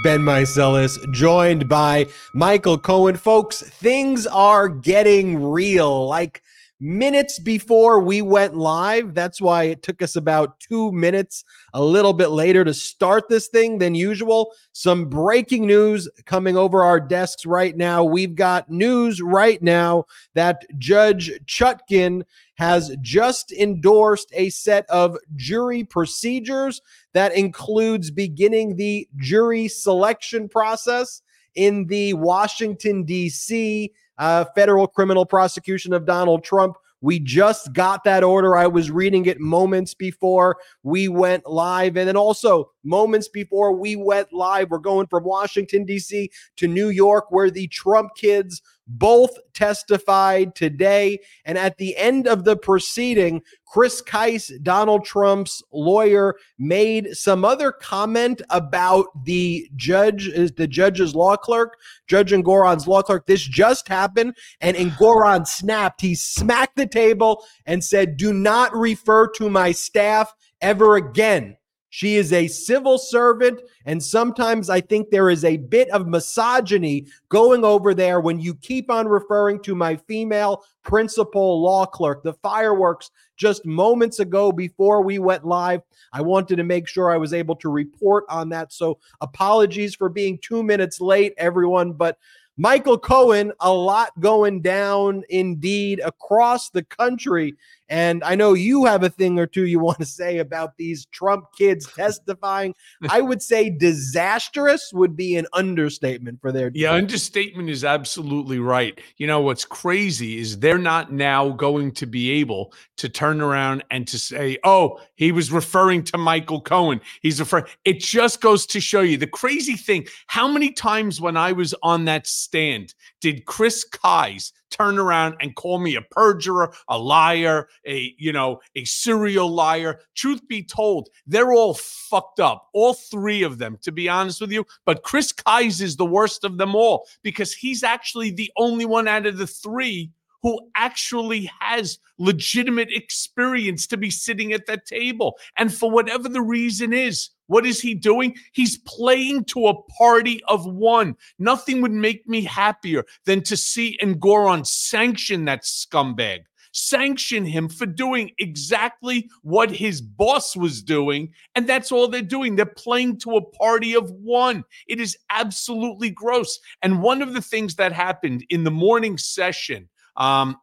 Ben Meiselas, joined by Michael Cohen. Folks, things are getting real. Like minutes before we went live. That's why it took us about two minutes a little bit later to start this thing than usual. Some breaking news coming over our desks right now. We've got news right now that Judge Chutkan has just endorsed a set of jury procedures that includes beginning the jury selection process in the Washington, D.C. Uh, federal criminal prosecution of Donald Trump we just got that order. I was reading it moments before we went live. And then also, moments before we went live, we're going from Washington, D.C. to New York, where the Trump kids both testified today. And at the end of the proceeding, Chris Kise, Donald Trump's lawyer, made some other comment about the judge, is the judge's law clerk, Judge Engoron's law clerk. This just happened, and Engoron snapped. He smacked the table and said, Do not refer to my staff ever again. She is a civil servant. And sometimes I think there is a bit of misogyny going over there when you keep on referring to my female principal law clerk. The fireworks just moments ago before we went live. I wanted to make sure I was able to report on that. So apologies for being two minutes late, everyone. But Michael Cohen, a lot going down indeed across the country. And I know you have a thing or two you want to say about these Trump kids testifying. I would say disastrous would be an understatement for their. Yeah, understatement is absolutely right. You know, what's crazy is they're not now going to be able to turn around and to say, oh, he was referring to Michael Cohen. He's referring. It just goes to show you the crazy thing. How many times when I was on that stand did Chris Kise turn around and call me a perjurer, a liar, a you know, a serial liar. Truth be told, they're all fucked up. All three of them, to be honest with you. But Chris Kise is the worst of them all because he's actually the only one out of the three who actually has legitimate experience to be sitting at that table. And for whatever the reason is, what is he doing? He's playing to a party of one. Nothing would make me happier than to see Engoron sanction that scumbag. Sanction him for doing exactly what his boss was doing. And that's all they're doing. They're playing to a party of one. It is absolutely gross. And one of the things that happened in the morning session um,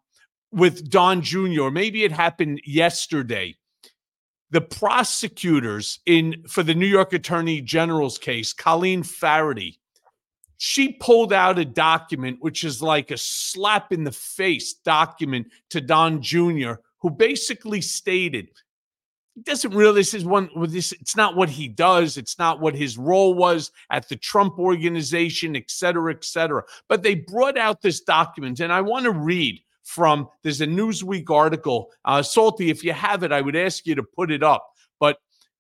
with Don Jr., maybe it happened yesterday. The prosecutors in for the New York Attorney General's case, Colleen Faherty, she pulled out a document which is like a slap in the face document to Don Jr., who basically stated he doesn't really this is one with this it's not what he does it's not what his role was at the trump organization et cetera et cetera. But they brought out this document and i want to read from there's a newsweek article uh, salty if you have it i would ask you to put it up. But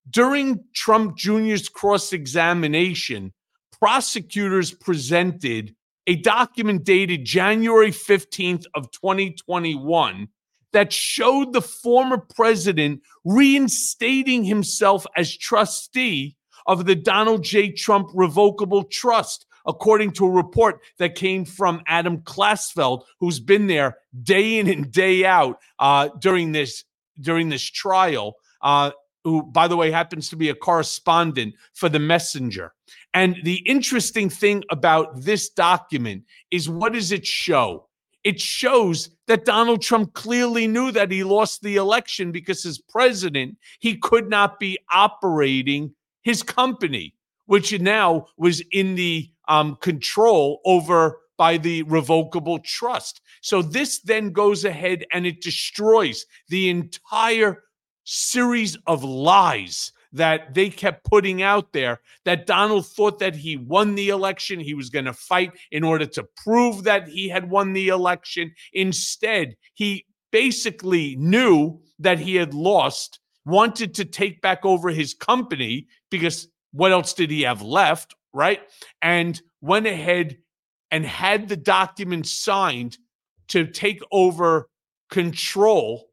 during trump jr's cross-examination prosecutors presented a document dated january 15th of 2021 that showed the former president reinstating himself as trustee of the Donald J. Trump Revocable Trust, according to a report that came from Adam Klasfeld, who's been there day in and day out uh, during this during this trial. Uh, who, by the way, happens to be a correspondent for the Messenger. And the interesting thing about this document is what does it show? It shows that Donald Trump clearly knew that he lost the election because as president, he could not be operating his company, which now was in the um, control over by the revocable trust. So this then goes ahead and it destroys the entire series of lies that they kept putting out there that Donald thought that he won the election. He was going to fight in order to prove that he had won the election. Instead, he basically knew that he had lost, wanted to take back over his company because what else did he have left? Right. And went ahead and had the document signed to take over control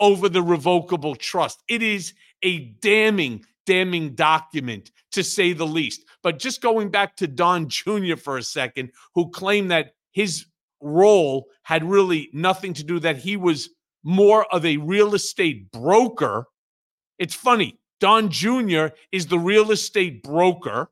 over the revocable trust. It is a damning, damning document, to say the least. But just going back to Don Jr. for a second, who claimed that his role had really nothing to do, that he was more of a real estate broker. It's funny. Don Jr. is the real estate broker.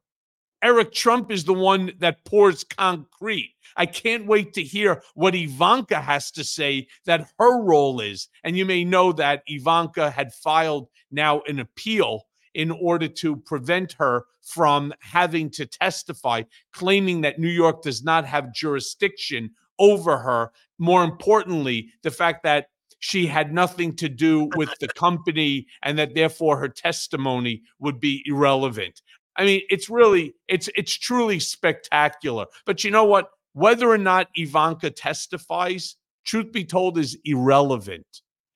Eric Trump is the one that pours concrete. I can't wait to hear what Ivanka has to say that her role is. And you may know that Ivanka had filed now an appeal in order to prevent her from having to testify, claiming that New York does not have jurisdiction over her. More importantly, the fact that she had nothing to do with the company and that therefore her testimony would be irrelevant. I mean, it's really, it's it's truly spectacular. But you know what? Whether or not Ivanka testifies, truth be told, is irrelevant.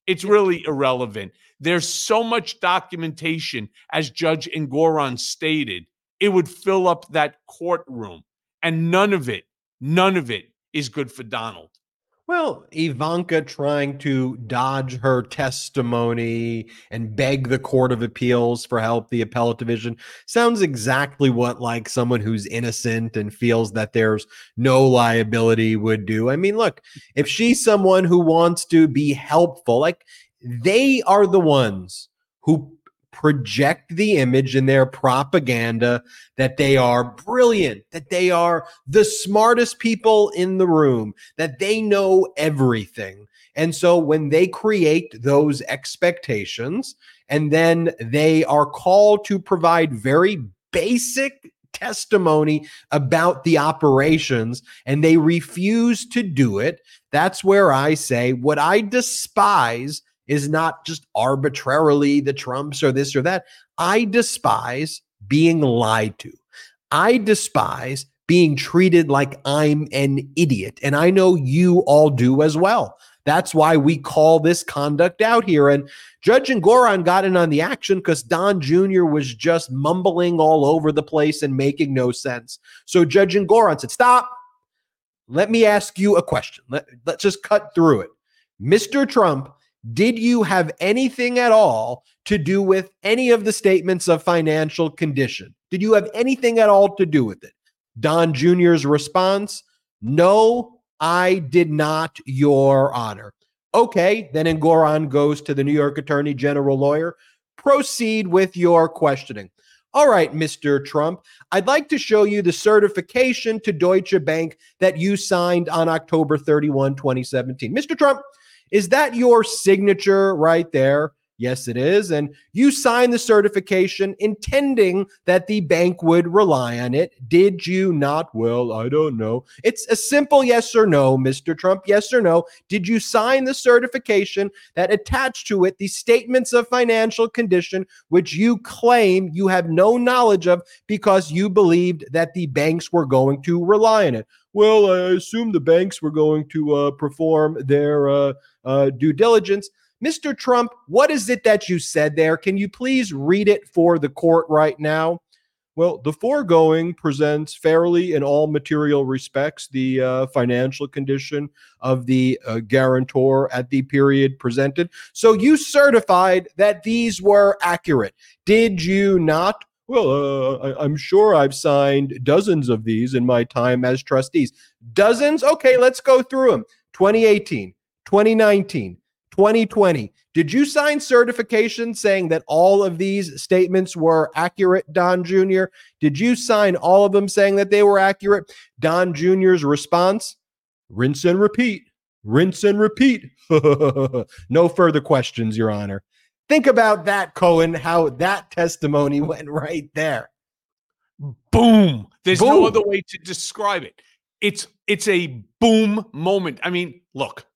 It's really irrelevant. There's so much documentation, as Judge Engoron stated, it would fill up that courtroom. And none of it, none of it is good for Donald. Well, Ivanka trying to dodge her testimony and beg the Court of Appeals for help, the appellate division, sounds exactly what like someone who's innocent and feels that there's no liability would do. I mean, look, if she's someone who wants to be helpful, like they are the ones who project the image in their propaganda that they are brilliant, that they are the smartest people in the room, that they know everything. And so when they create those expectations and then they are called to provide very basic testimony about the operations and they refuse to do it, that's where I say what I despise is not just arbitrarily the Trumps or this or that. I despise being lied to. I despise being treated like I'm an idiot. And I know you all do as well. That's why we call this conduct out here. And Judge Engoron got in on the action because Don Jr. was just mumbling all over the place and making no sense. So Judge Engoron said, Stop. Let me ask you a question. Let, let's just cut through it. Mr. Trump did you have anything at all to do with any of the statements of financial condition? Did you have anything at all to do with it? Don Jr.'s response No, I did not, Your Honor. Okay, then Engoron goes to the New York Attorney General lawyer. Proceed with your questioning. All right, Mr. Trump, I'd like to show you the certification to Deutsche Bank that you signed on October 31, 2017. Mr. Trump, is that your signature right there? Yes, it is. And you signed the certification intending that the bank would rely on it. Did you not? Well, I don't know. It's a simple yes or no, Mr. Trump. Yes or no. Did you sign the certification that attached to it the statements of financial condition, which you claim you have no knowledge of because you believed that the banks were going to rely on it? Well, I assume the banks were going to uh, perform their. Uh, uh, due diligence. Mr. Trump, what is it that you said there? Can you please read it for the court right now? Well, the foregoing presents fairly in all material respects the uh, financial condition of the uh, guarantor at the period presented. So you certified that these were accurate. Did you not? Well, uh, I, am sure I've signed dozens of these in my time as trustees. Dozens? Okay, let's go through them. 2018, 2019, 2020. Did you sign certification saying that all of these statements were accurate, Don Jr.? Did you sign all of them saying that they were accurate? Don Jr.'s response rinse and repeat, rinse and repeat. no further questions, Your Honor. Think about that, Cohen, how that testimony went right there. Boom. There's boom. no other way to describe it. It's it's a boom moment. I mean, look,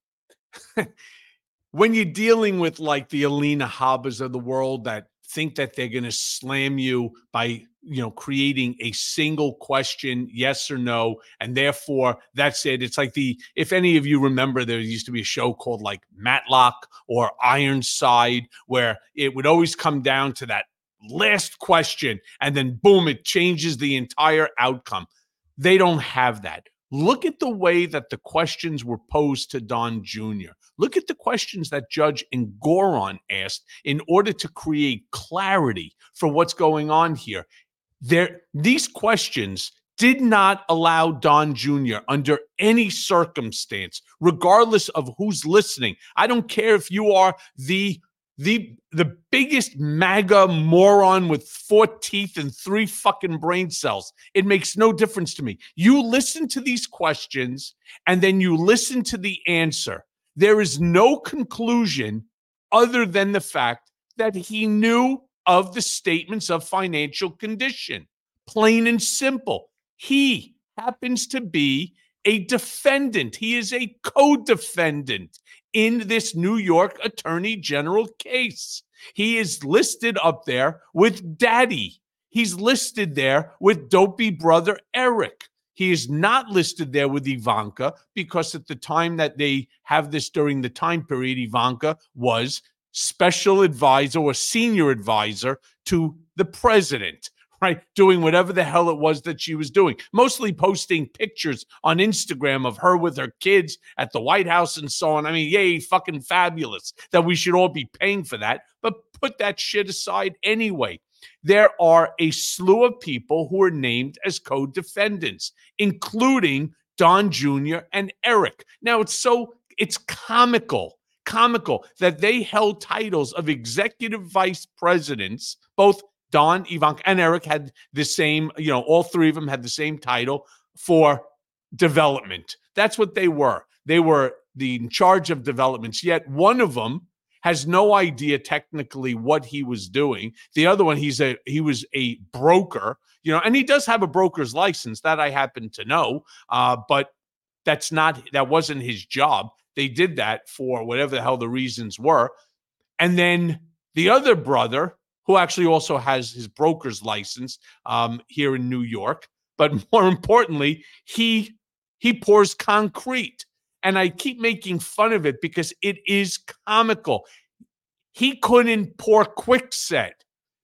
when you're dealing with like the Alina Habbas of the world that think that they're going to slam you by you know creating a single question yes or no and therefore that's it. It's like the if any of you remember there used to be a show called like matlock or ironside where it would always come down to that last question and then boom it changes the entire outcome. They don't have that Look at the way that the questions were posed to Don Jr. Look at the questions that Judge Engoron asked in order to create clarity for what's going on here. There, these questions did not allow Don Jr. under any circumstance, regardless of who's listening. I don't care if you are the the the biggest MAGA moron with four teeth and three fucking brain cells. It makes no difference to me. You listen to these questions and then you listen to the answer. There is no conclusion other than the fact that he knew of the statements of financial condition. Plain and simple. He happens to be a defendant. He is a co defendant in this New York Attorney General case. He is listed up there with Daddy. He's listed there with dopey brother Eric. He is not listed there with Ivanka because at the time that they have this during the time period, Ivanka was special advisor or senior advisor to the president right? Doing whatever the hell it was that she was doing, mostly posting pictures on Instagram of her with her kids at the White House and so on. I mean, yay, fucking fabulous that we should all be paying for that. But put that shit aside anyway. There are a slew of people who are named as co defendants, including Don Jr. and Eric. Now, it's so, it's comical comical that they held titles of executive vice presidents, both Don, Ivanka, and Eric had the same, you know, all three of them had the same title for development. That's what they were. They were the in charge of developments, yet one of them has no idea technically what he was doing. The other one, he's a he was a broker, you know, and he does have a broker's license that I happen to know, uh, but that's not that wasn't his job. They did that for whatever the hell the reasons were, and then the other brother who actually also has his broker's license um, here in New York. But more importantly, he he pours concrete. And I keep making fun of it because it is comical. He couldn't pour quickset.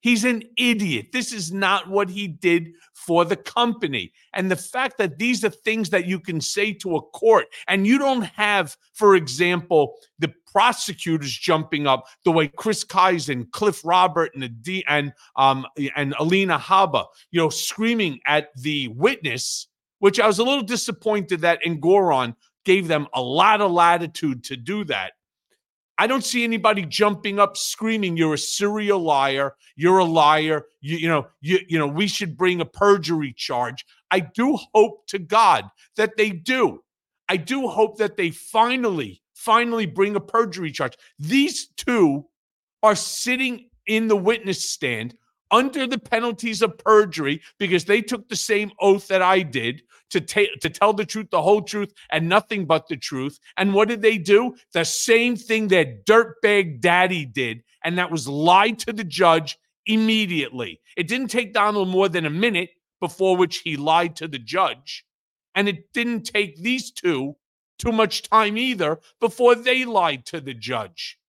He's an idiot. This is not what he did for the company. And the fact that these are things that you can say to a court, and you don't have, for example, the prosecutors jumping up the way Chris Kisen, Cliff Robert, and and um and Alina Habba, you know, screaming at the witness, which I was a little disappointed that Engoron gave them a lot of latitude to do that. I don't see anybody jumping up screaming, "You're a serial liar! You're a liar! You, you know, you, you know, we should bring a perjury charge." I do hope to God that they do. I do hope that they finally, finally bring a perjury charge. These two are sitting in the witness stand under the penalties of perjury because they took the same oath that I did to take to tell the truth, the whole truth, and nothing but the truth. And what did they do? The same thing that dirtbag daddy did, and that was lie to the judge immediately. It didn't take Donald more than a minute before which he lied to the judge. And it didn't take these two too much time either before they lied to the judge.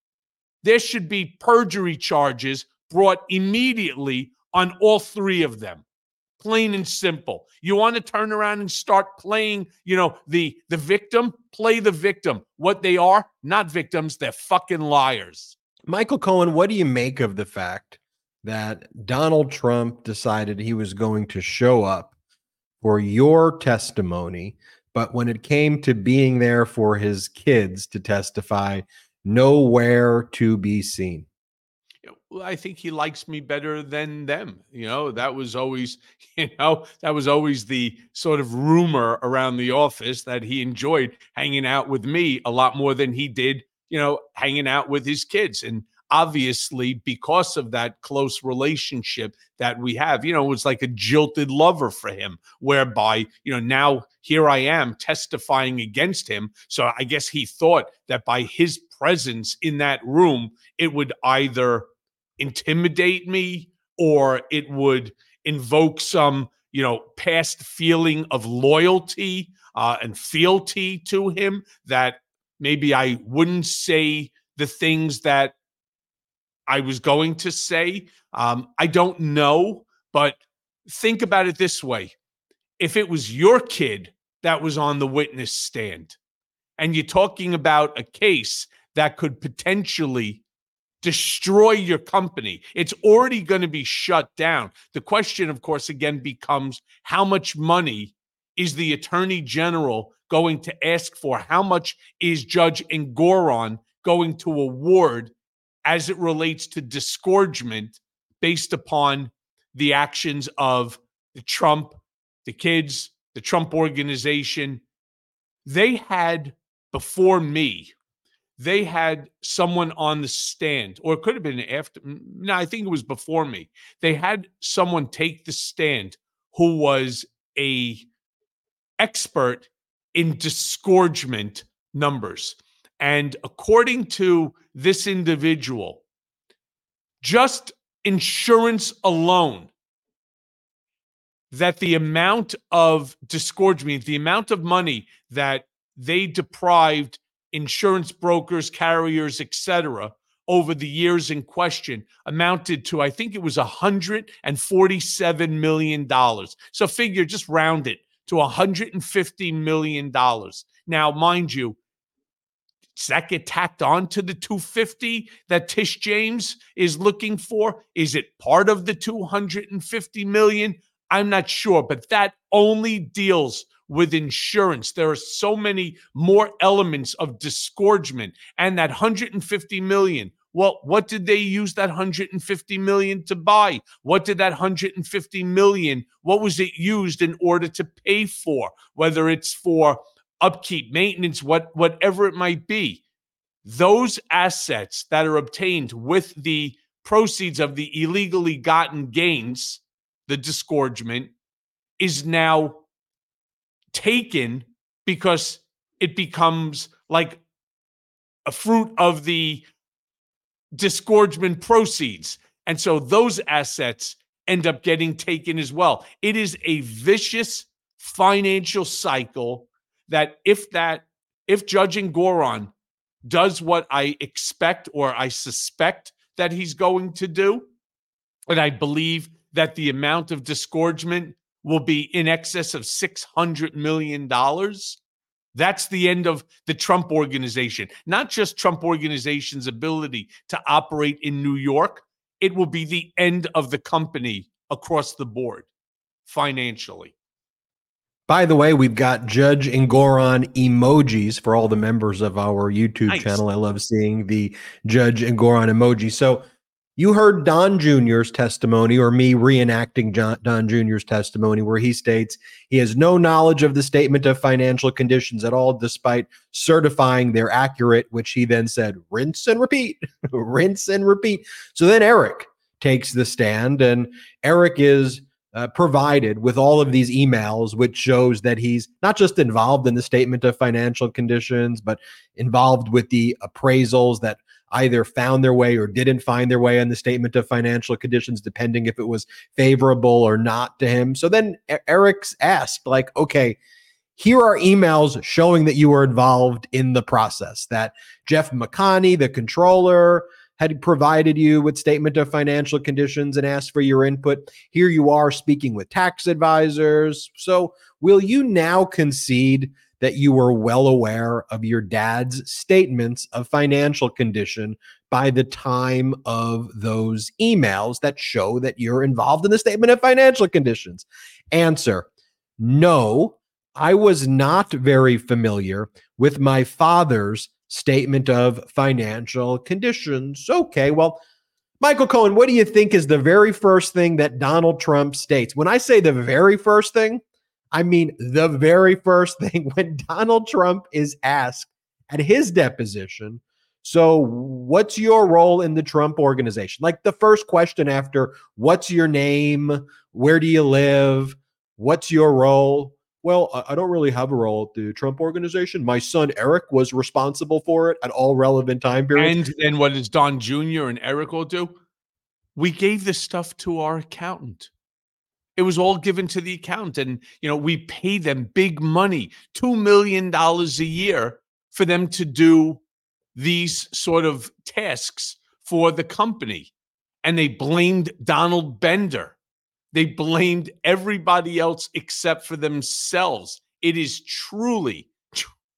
There should be perjury charges brought immediately on all three of them plain and simple. You want to turn around and start playing, you know, the the victim, play the victim. What they are, not victims, they're fucking liars. Michael Cohen, what do you make of the fact that Donald Trump decided he was going to show up for your testimony, but when it came to being there for his kids to testify, nowhere to be seen? I think he likes me better than them. You know, that was always, you know, that was always the sort of rumor around the office that he enjoyed hanging out with me a lot more than he did, you know, hanging out with his kids. And obviously, because of that close relationship that we have, you know, it was like a jilted lover for him, whereby, you know, now here I am testifying against him. So I guess he thought that by his presence in that room, it would either intimidate me or it would invoke some you know past feeling of loyalty uh, and fealty to him that maybe i wouldn't say the things that i was going to say. Um, i don't know but think about it this way. If it was your kid that was on the witness stand and you're talking about a case that could potentially destroy your company. It's already going to be shut down. The question, of course, again becomes how much money is the attorney general going to ask for? How much is Judge Engoron going to award as it relates to disgorgement based upon the actions of the Trump, the kids, the Trump organization? They had before me they had someone on the stand, or it could have been after. No, I think it was before me. They had someone take the stand who was a expert in disgorgement numbers. And according to this individual, just insurance alone, that the amount of disgorgement, the amount of money that they deprived insurance brokers, carriers, etc., over the years in question amounted to, I think it was $147 million. So figure, just round it to $150 million. Now, mind you, does that get tacked on to the 250 that Tish James is looking for? Is it part of the 250 million? I'm not sure, but that only deals with insurance. There are so many more elements of disgorgement and that 150 million. Well, what did they use that 150 million to buy? What did that 150 million, what was it used in order to pay for? Whether it's for upkeep, maintenance, what whatever it might be. Those assets that are obtained with the proceeds of the illegally gotten gains, the disgorgement, is now taken because it becomes like a fruit of the disgorgement proceeds. And so those assets end up getting taken as well. It is a vicious financial cycle that if that if judging Engoron does what I expect or I suspect that he's going to do, and I believe that the amount of disgorgement will be in excess of $600 million. That's the end of the Trump organization, not just Trump organization's ability to operate in New York. It will be the end of the company across the board financially. By the way, we've got Judge Engoron emojis for all the members of our YouTube nice. channel. I love seeing the Judge Engoron emoji. So you heard Don Jr.'s testimony, or me reenacting John, Don Jr.'s testimony, where he states he has no knowledge of the statement of financial conditions at all, despite certifying they're accurate, which he then said, rinse and repeat, rinse and repeat. So then Eric takes the stand, and Eric is uh, provided with all of these emails, which shows that he's not just involved in the statement of financial conditions, but involved with the appraisals that either found their way or didn't find their way on the statement of financial conditions, depending if it was favorable or not to him. So then Eric's asked, like, okay, here are emails showing that you were involved in the process, that Jeff McConney, the controller, had provided you with statement of financial conditions and asked for your input. Here you are speaking with tax advisors. So, will you now concede that you were well aware of your dad's statements of financial condition by the time of those emails that show that you're involved in the statement of financial conditions? Answer No, I was not very familiar with my father's statement of financial conditions. Okay, well, Michael Cohen, what do you think is the very first thing that Donald Trump states? When I say the very first thing, I mean, the very first thing when Donald Trump is asked at his deposition, so what's your role in the Trump organization? Like the first question after, what's your name? Where do you live? What's your role? Well, I don't really have a role at the Trump organization. My son Eric was responsible for it at all relevant time periods. And then what does Don Jr. and Eric will do? We gave this stuff to our accountant. It was all given to the account. And, you know, we pay them big money, $2 million a year for them to do these sort of tasks for the company. And they blamed Donald Bender. They blamed everybody else except for themselves. It is truly,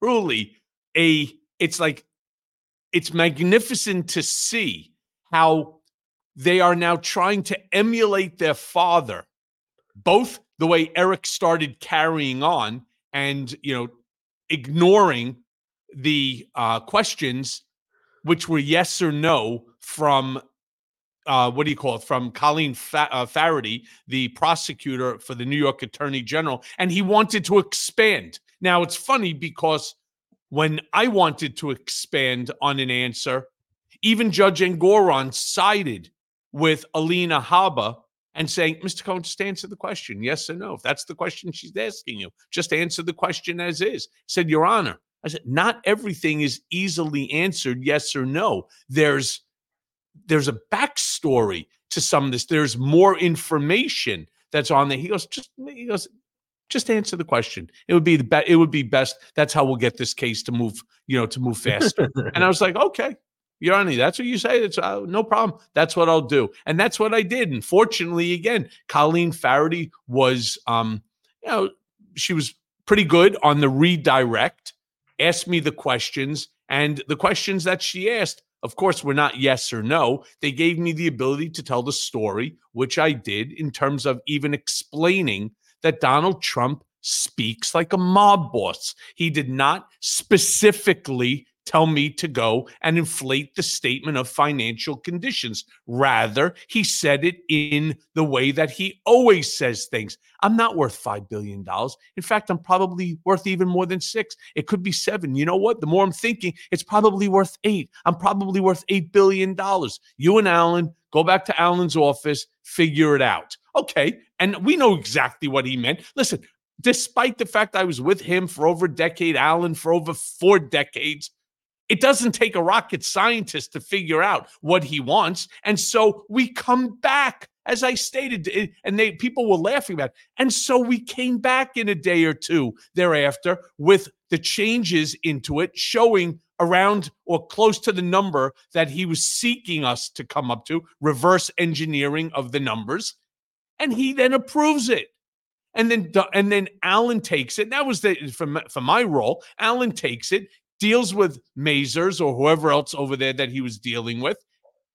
truly a it's like it's magnificent to see how they are now trying to emulate their father, both the way Eric started carrying on and you know ignoring the uh, questions, which were yes or no from uh, what do you call it? From Colleen Fa- uh, Faherty, the prosecutor for the New York Attorney General, and he wanted to expand. Now it's funny because when I wanted to expand on an answer, even Judge Engoron sided with Alina Habba and saying, Mr. Cohen, just answer the question, yes or no. If that's the question she's asking you, just answer the question as is. said, Your Honor, I said, not everything is easily answered yes or no. There's there's a backstory to some of this. There's more information that's on there. He goes, just he goes, just answer the question. It would be the best. It would be best. That's how we'll get this case to move, you know, to move faster. and I was like, okay, Your Honor, that's what you say. It's uh, no problem. That's what I'll do, and that's what I did. And fortunately, again, Colleen Faherty was, um, you know, she was pretty good on the redirect. Asked me the questions, and the questions that she asked of course, were not yes or no. They gave me the ability to tell the story, which I did in terms of even explaining that Donald Trump speaks like a mob boss. He did not specifically tell me to go and inflate the statement of financial conditions. Rather, he said it in the way that he always says things. I'm not worth $5 billion. In fact, I'm probably worth even more than six. It could be seven. You know what? The more I'm thinking, it's probably worth eight. I'm probably worth $8 billion. You and Alan go back to Alan's office, figure it out. Okay. And we know exactly what he meant. Listen, despite the fact I was with him for over a decade, Alan for over four decades, it doesn't take a rocket scientist to figure out what he wants. And so we come back, as I stated, eh, and they people were laughing about. It. And so we came back in a day or two thereafter with the changes into it, showing around or close to the number that he was seeking us to come up to, reverse engineering of the numbers. And he then approves it. And then and then Alan takes it. That was the for, for my role. Alan takes it, deals with Mazars or whoever else over there that he was dealing with,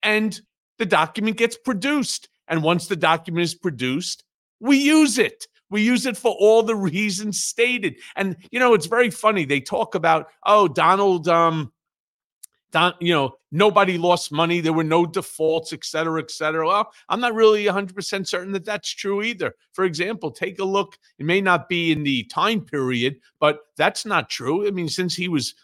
and the document gets produced. And once the document is produced, we use it. We use it for all the reasons stated. And you know, it's very funny. They talk about, oh, Donald, um, Don, you know, nobody lost money. There were no defaults, et cetera, et cetera. Well, I'm not really 100% certain that that's true either. For example, take a look. It may not be in the time period, but that's not true. I mean, since he was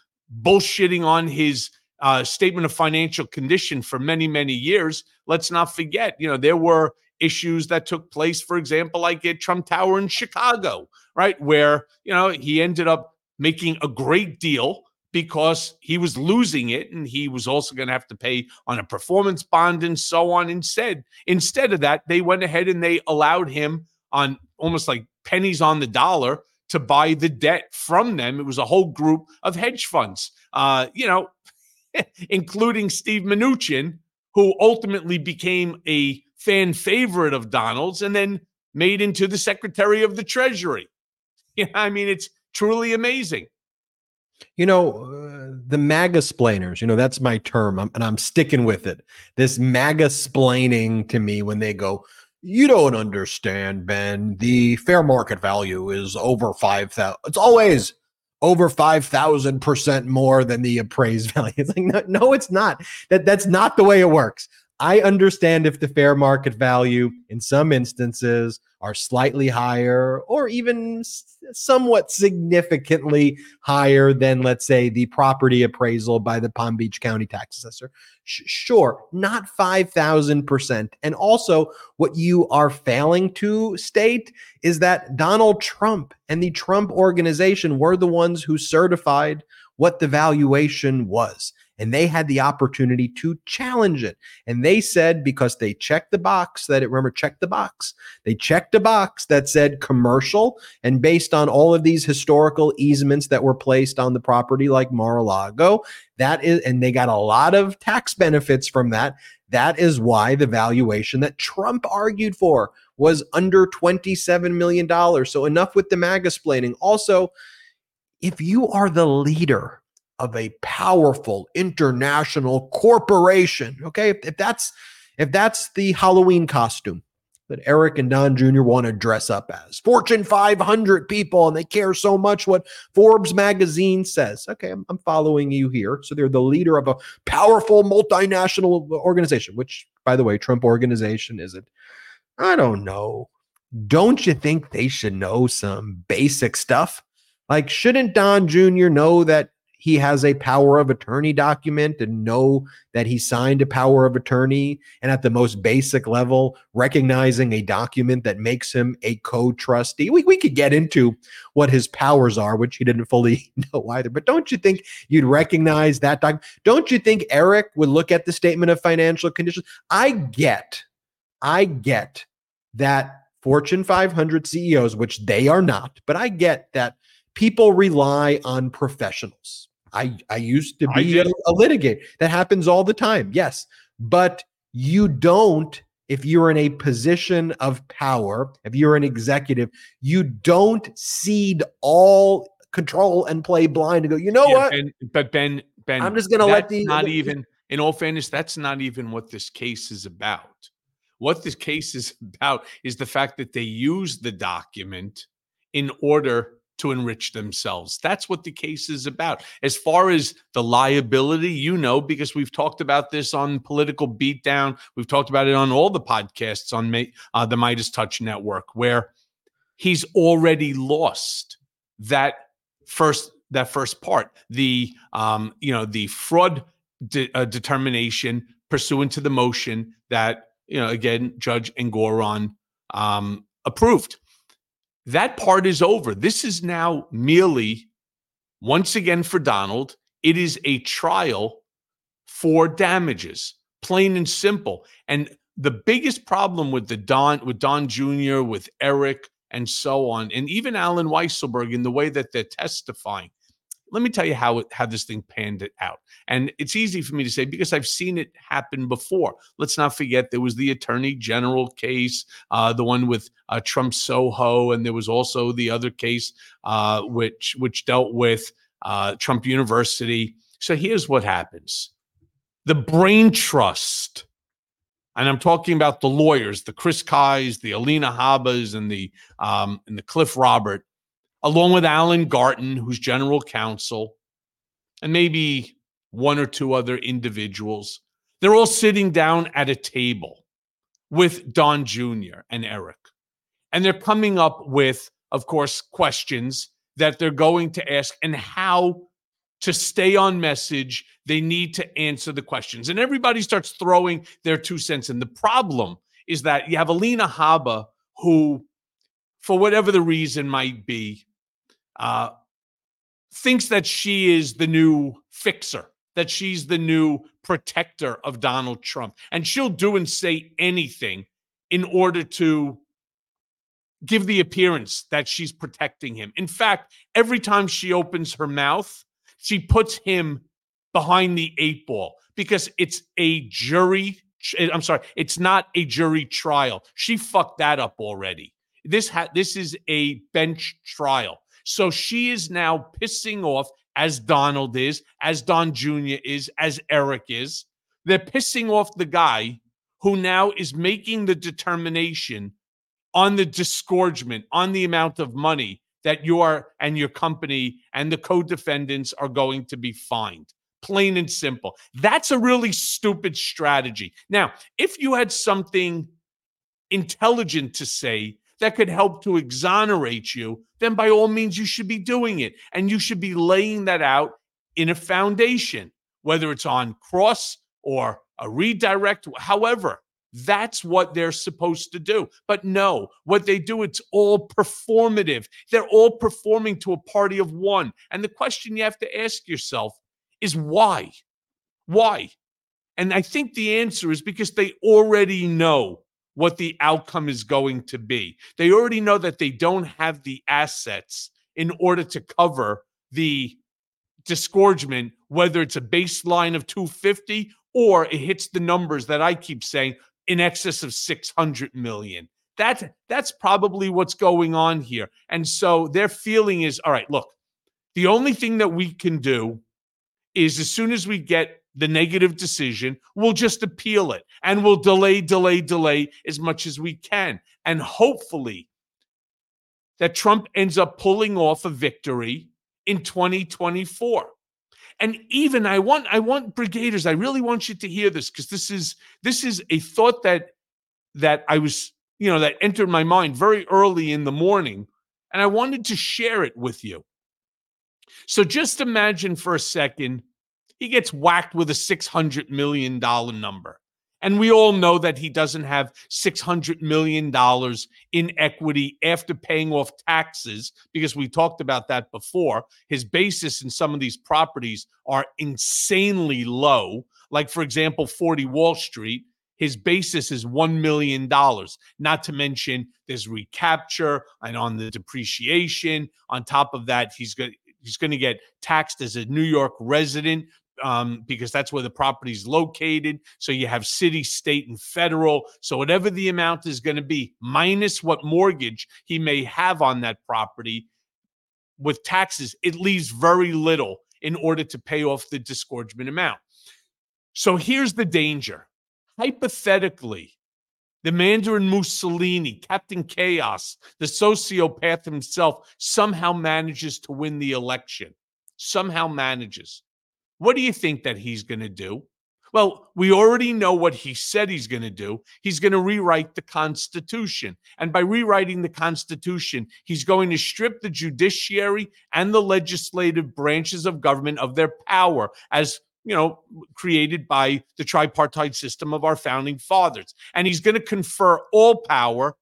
bullshitting on his uh, statement of financial condition for many, many years. Let's not forget, you know, there were issues that took place, for example, like at Trump Tower in Chicago, right? Where, you know, he ended up making a great deal because he was losing it and he was also going to have to pay on a performance bond and so on. Instead, instead of that, they went ahead and they allowed him on almost like pennies on the dollar to buy the debt from them. It was a whole group of hedge funds, uh, you know, including Steve Mnuchin, who ultimately became a fan favorite of Donald's and then made into the Secretary of the Treasury. Yeah, I mean, it's truly amazing. You know, uh, the MAGA splainers, you know, that's my term, I'm, and I'm sticking with it. This MAGA splaining to me when they go, you don't understand, Ben. The fair market value is over 5,000. It's always over 5,000% more than the appraised value. It's like, no, no, it's not. That That's not the way it works. I understand if the fair market value in some instances are slightly higher or even somewhat significantly higher than, let's say, the property appraisal by the Palm Beach County tax assessor. Sh- sure, not 5,000%. And also, what you are failing to state is that Donald Trump and the Trump organization were the ones who certified what the valuation was and they had the opportunity to challenge it. And they said, because they checked the box that it, remember, check the box. They checked a box that said commercial. And based on all of these historical easements that were placed on the property, like Mar a Lago, that is, and they got a lot of tax benefits from that. That is why the valuation that Trump argued for was under $27 million. So enough with the MAGA splaining. Also, if you are the leader of a powerful international corporation. Okay, if, if that's if that's the Halloween costume that Eric and Don Jr. want to dress up as, Fortune 500 people, and they care so much what Forbes magazine says. Okay, I'm, I'm following you here. So they're the leader of a powerful multinational organization, which, by the way, Trump organization is it? I don't know. Don't you think they should know some basic stuff? Like, shouldn't Don Jr. know that he has a power of attorney document and know that he signed a power of attorney and at the most basic level recognizing a document that makes him a co-trustee. We, we could get into what his powers are which he didn't fully know either but don't you think you'd recognize that doc- don't you think eric would look at the statement of financial conditions? I get i get that fortune 500 ceos which they are not but i get that people rely on professionals I I used to be a, a litigant. That happens all the time. Yes, but you don't if you're in a position of power, if you're an executive, you don't cede all control and play blind and go, you know yeah, what? Ben, but Ben, Ben, I'm just going to let the not the, even. In all fairness, that's not even what this case is about. What this case is about is the fact that they use the document in order to enrich themselves. That's what the case is about. As far as the liability, you know, because we've talked about this on Political Beatdown, we've talked about it on all the podcasts on uh, the MeidasTouch Network, where he's already lost that first that first part, the um, you know the fraud de- uh, determination pursuant to the motion that you know again Judge Engoron um, approved. That part is over. This is now merely, once again, for Donald, it is a trial for damages, plain and simple. And the biggest problem with the Don, with Don Jr., with Eric, and so on, and even Alan Weisselberg in the way that they're testifying, let me tell you how it, how this thing panned it out. And it's easy for me to say because I've seen it happen before. Let's not forget there was the Attorney General case, uh, the one with uh, Trump Soho, and there was also the other case uh, which which dealt with uh, Trump University. So here's what happens: the brain trust. And I'm talking about the lawyers, the Chris Kyes, the Alina Habbas, and the um, and the Cliff Robert along with Alan Garten, who's general counsel, and maybe one or two other individuals. They're all sitting down at a table with Don Jr. and Eric. And they're coming up with, of course, questions that they're going to ask and how to stay on message. They need to answer the questions. And everybody starts throwing their two cents in. The problem is that you have Alina Habba, who, for whatever the reason might be, uh, thinks that she is the new fixer, that she's the new protector of Donald Trump. And she'll do and say anything in order to give the appearance that she's protecting him. In fact, every time she opens her mouth, she puts him behind the eight ball because it's a jury. I'm sorry, it's not a jury trial. She fucked that up already. This ha- this is a bench trial. So she is now pissing off, as Donald is, as Don Jr. is, as Eric is. They're pissing off the guy who now is making the determination on the disgorgement, on the amount of money that you are and your company and the co defendants are going to be fined. Plain and simple. That's a really stupid strategy. Now, if you had something intelligent to say that could help to exonerate you, then by all means you should be doing it. And you should be laying that out in a foundation, whether it's on cross or a redirect, however. That's what they're supposed to do. But no, what they do, it's all performative. They're all performing to a party of one. And the question you have to ask yourself is why? Why? And I think the answer is because they already know what the outcome is going to be. They already know that they don't have the assets in order to cover the disgorgement, whether it's a baseline of 250 or it hits the numbers that I keep saying in excess of 600 million. That, that's probably what's going on here. And so their feeling is all right, look, the only thing that we can do is as soon as we get the negative decision, we'll just appeal it and we'll delay, delay, delay as much as we can. And hopefully that Trump ends up pulling off a victory in 2024. And even I want I want brigaders, I really want you to hear this because this is this is a thought that that I was, you know, that entered my mind very early in the morning and I wanted to share it with you. So just imagine for a second he gets whacked with a $600 million number. And we all know that he doesn't have $600 million in equity after paying off taxes, because we talked about that before. His basis in some of these properties are insanely low. Like, for example, 40 Wall Street, his basis is $1 million, not to mention there's recapture and on the depreciation. On top of that, he's going he's going to get taxed as a New York resident um, because that's where the property is located. So you have city, state, and federal. So whatever the amount is going to be, minus what mortgage he may have on that property with taxes, it leaves very little in order to pay off the disgorgement amount. So here's the danger. Hypothetically, the Mandarin Mussolini, Captain Chaos, the sociopath himself, somehow manages to win the election. Somehow manages. What do you think that he's going to do? Well, we already know what he said he's going to do. He's going to rewrite the Constitution. And by rewriting the Constitution, he's going to strip the judiciary and the legislative branches of government of their power as you know, created by the tripartite system of our founding fathers. And he's going to confer all power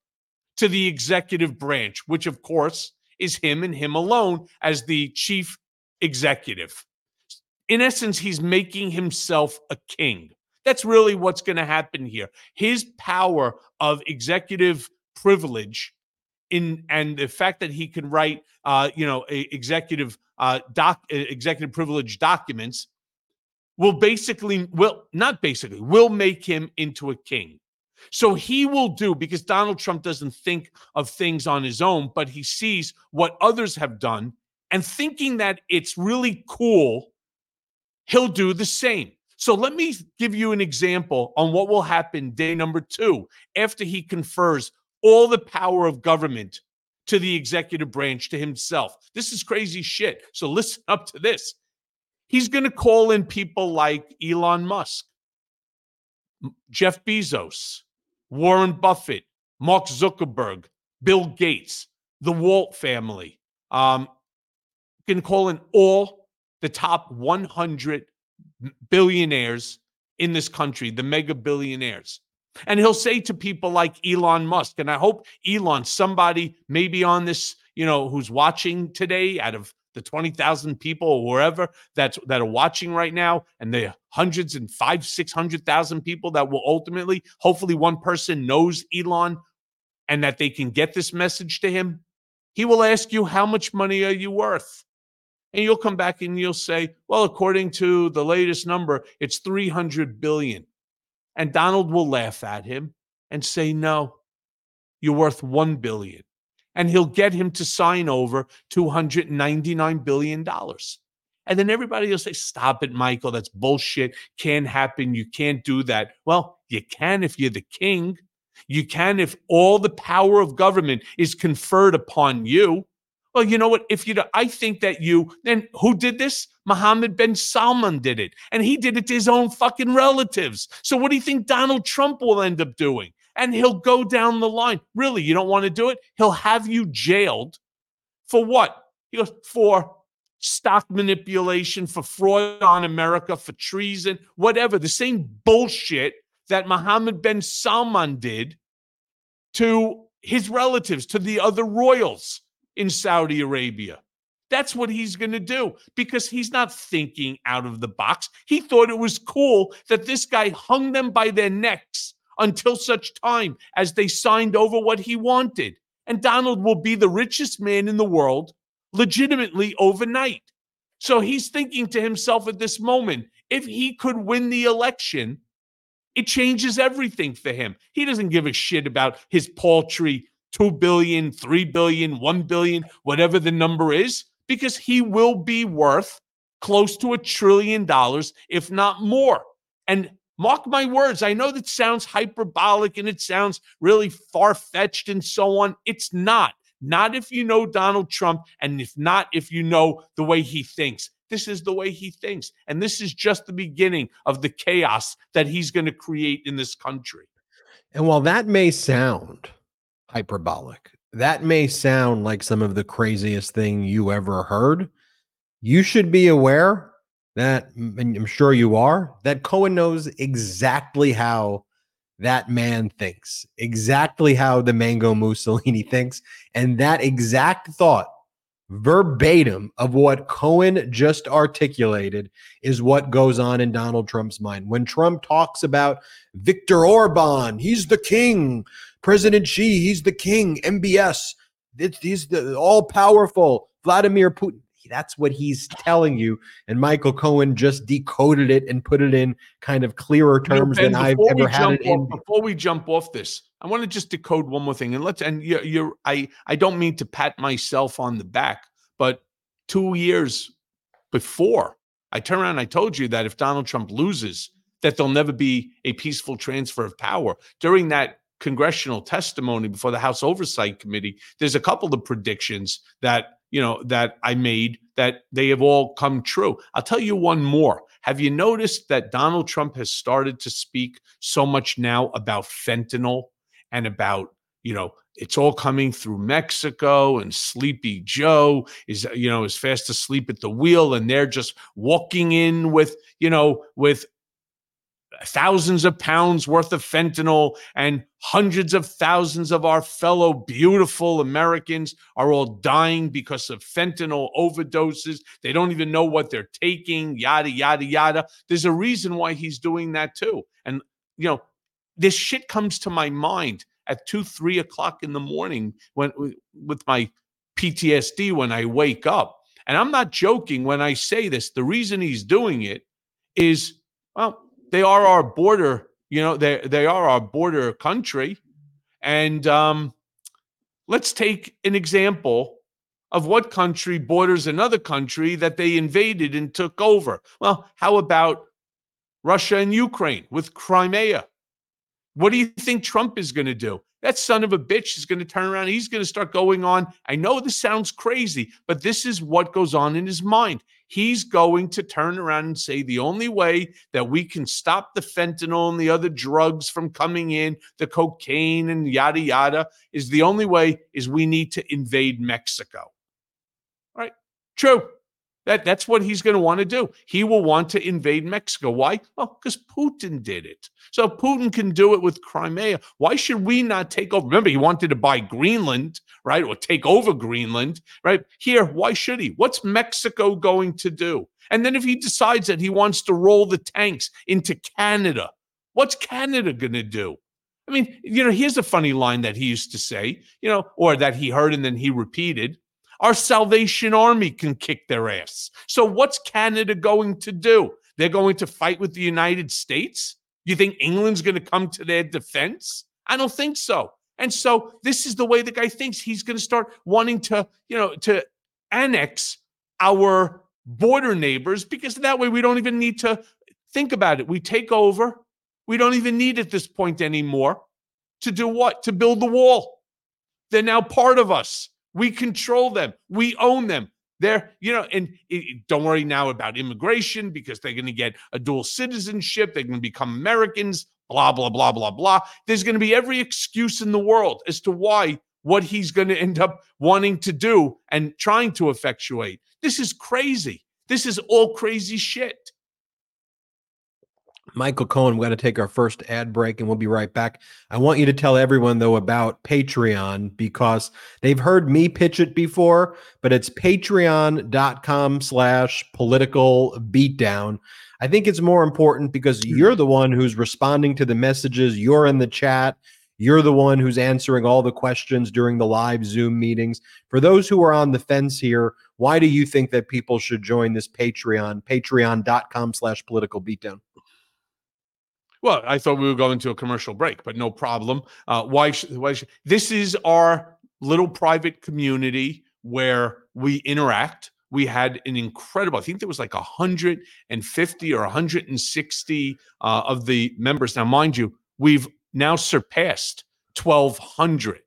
to the executive branch, which of course is him and him alone as the chief executive in essence, he's making himself a king. That's really what's going to happen here. His power of executive privilege in and the fact that he can write uh, you know executive uh, doc executive privilege documents will basically will not basically will make him into a king so he will do because donald trump doesn't think of things on his own but he sees what others have done and thinking that it's really cool he'll do the same. So let me give you an example on what will happen day number two after he confers all the power of government to the executive branch to himself. This is crazy shit. So listen up to this. He's going to call in people like Elon Musk, Jeff Bezos, Warren Buffett, Mark Zuckerberg, Bill Gates, the Walt family. Um, can call in all the top 100 billionaires in this country, the mega billionaires. And he'll say to people like Elon Musk, and I hope Elon, somebody maybe on this, you know, who's watching today out of the 20,000 people or wherever that's that are watching right now and the hundreds and five, 600,000 people that will ultimately, hopefully one person knows Elon and that they can get this message to him. He will ask you, how much money are you worth? And you'll come back and you'll say, well, according to the latest number, it's 300 billion. And Donald will laugh at him and say, no, you're worth 1 billion. And he'll get him to sign over $299 billion. And then everybody will say, Stop it, Michael. That's bullshit. Can't happen. You can't do that. Well, you can if you're the king. You can if all the power of government is conferred upon you. Well, you know what? If you, I think that you, then who did this? Mohammed bin Salman did it, and he did it to his own fucking relatives. So what do you think Donald Trump will end up doing? And he'll go down the line. Really, you don't want to do it? He'll have you jailed for what? He goes for stock manipulation, for fraud on America, for treason, whatever. The same bullshit that Mohammed bin Salman did to his relatives, to the other royals in Saudi Arabia. That's what he's going to do because he's not thinking out of the box. He thought it was cool that this guy hung them by their necks until such time as they signed over what he wanted. And Donald will be the richest man in the world legitimately overnight. So he's thinking to himself at this moment if he could win the election, it changes everything for him. He doesn't give a shit about his paltry 2 billion, 3 billion, 1 billion, whatever the number is, because he will be worth close to a trillion dollars, if not more. And mark my words, I know that sounds hyperbolic and it sounds really far fetched and so on. It's not. Not if you know Donald Trump, and if not, if you know the way he thinks. This is the way he thinks. And this is just the beginning of the chaos that he's going to create in this country. And while that may sound hyperbolic, that may sound like some of the craziest thing you ever heard, you should be aware that, and I'm sure you are, that Cohen knows exactly how that man thinks, exactly how the Mango Mussolini thinks. And that exact thought, verbatim of what Cohen just articulated, is what goes on in Donald Trump's mind. When Trump talks about Viktor Orban, he's the king, President Xi, he's the king, MBS, he's the all powerful, Vladimir Putin that's what he's telling you. And Michael Cohen just decoded it and put it in kind of clearer terms ben, than I've ever had it in. before we jump off this, I want to just decode one more thing. And let's and you're, you're I I don't mean to pat myself on the back, but two years before I turn around, I told you that if Donald Trump loses, that there'll never be a peaceful transfer of power. During that congressional testimony before the House Oversight Committee, there's a couple of predictions that you know that I made that they have all come true. I'll tell you one more. Have you noticed that Donald Trump has started to speak so much now about fentanyl and about, you know, it's all coming through Mexico and Sleepy Joe is, you know, is fast asleep at the wheel and they're just walking in with, you know, with thousands of pounds worth of fentanyl and hundreds of thousands of our fellow beautiful Americans are all dying because of fentanyl overdoses. They don't even know what they're taking, yada, yada, yada. There's a reason why he's doing that too. And, you know, this shit comes to my mind at two, three o'clock in the morning when with my PTSD when I wake up. And I'm not joking when I say this. The reason he's doing it is, well, they are our border, you know, they they are our border country. And um, let's take an example of what country borders another country that they invaded and took over. Well, how about Russia and Ukraine with Crimea? What do you think Trump is going to do? That son of a bitch is going to turn around. He's going to start going on. I know this sounds crazy, but this is what goes on in his mind he's going to turn around and say the only way that we can stop the fentanyl and the other drugs from coming in, the cocaine and yada yada, is the only way is we need to invade Mexico. All right. True. That, that's what he's going to want to do. He will want to invade Mexico. Why? Well, because Putin did it. So Putin can do it with Crimea. Why should we not take over? Remember, he wanted to buy Greenland, right? Or take over Greenland, right? Here, why should he? What's Mexico going to do? And then if he decides that he wants to roll the tanks into Canada, what's Canada going to do? I mean, you know, here's a funny line that he used to say, you know, or that he heard and then he repeated. Our Salvation Army can kick their ass. So, what's Canada going to do? They're going to fight with the United States? You think England's going to come to their defense? I don't think so. And so, this is the way the guy thinks. He's going to start wanting to, you know, to annex our border neighbors because that way we don't even need to think about it. We take over. We don't even need at this point anymore to do what? To build the wall. They're now part of us. We control them. We own them. They're, you know, and it, don't worry now about immigration because they're going to get a dual citizenship. They're going to become Americans, blah, blah, blah, blah, blah. There's going to be every excuse in the world as to why what he's going to end up wanting to do and trying to effectuate. This is crazy. This is all crazy shit. Michael Cohen, we got to take our first ad break and we'll be right back. I want you to tell everyone, though, about Patreon because they've heard me pitch it before, but it's patreon.com slash political beatdown. I think it's more important because hmm. you're the one who's responding to the messages, you're in the chat. You're the one who's answering all the questions during the live Zoom meetings. For those who are on the fence here, why do you think that people should join this Patreon? Patreon.com slash political beatdown. Well, I thought we were going to a commercial break, but no problem. Uh, why? Sh- why sh- this is our little private community where we interact. we had an incredible, I think there was like 150 or 160 uh, of the members. Now, mind you, we've now surpassed 1,200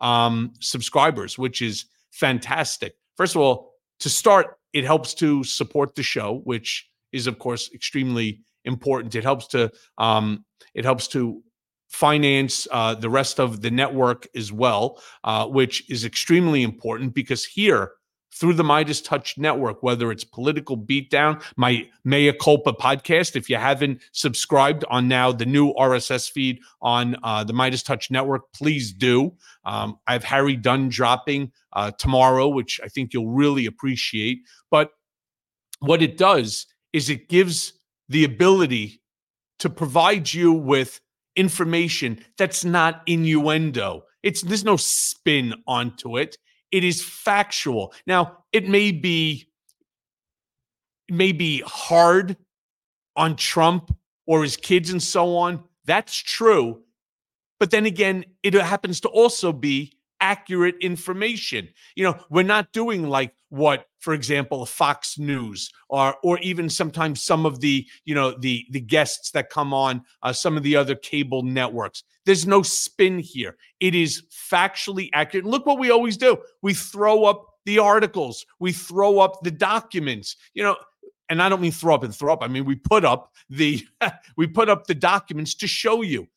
um, subscribers, which is fantastic. First of all, to start, it helps to support the show, which is, of course, extremely important. It helps to um, it helps to finance uh, the rest of the network as well, uh, which is extremely important because here through the MeidasTouch network, whether it's Political Beatdown, my Mea Culpa podcast. If you haven't subscribed on now the new RSS feed on uh, the MeidasTouch network, please do. Um, I have Harry Dunn dropping uh, tomorrow, which I think you'll really appreciate. But what it does is it gives the ability to provide you with information that's not innuendo. It's there's no spin onto it. It is factual. Now, it may be it may be hard on Trump or his kids and so on. That's true. But then again, it happens to also be accurate information. You know, we're not doing like what, for example, Fox News or or even sometimes some of the you know the the guests that come on uh, some of the other cable networks. There's no spin here. It is factually accurate. Look what we always do. We throw up the articles. We throw up the documents. You know, and I don't mean throw up and throw up. I mean we put up the we put up the documents to show you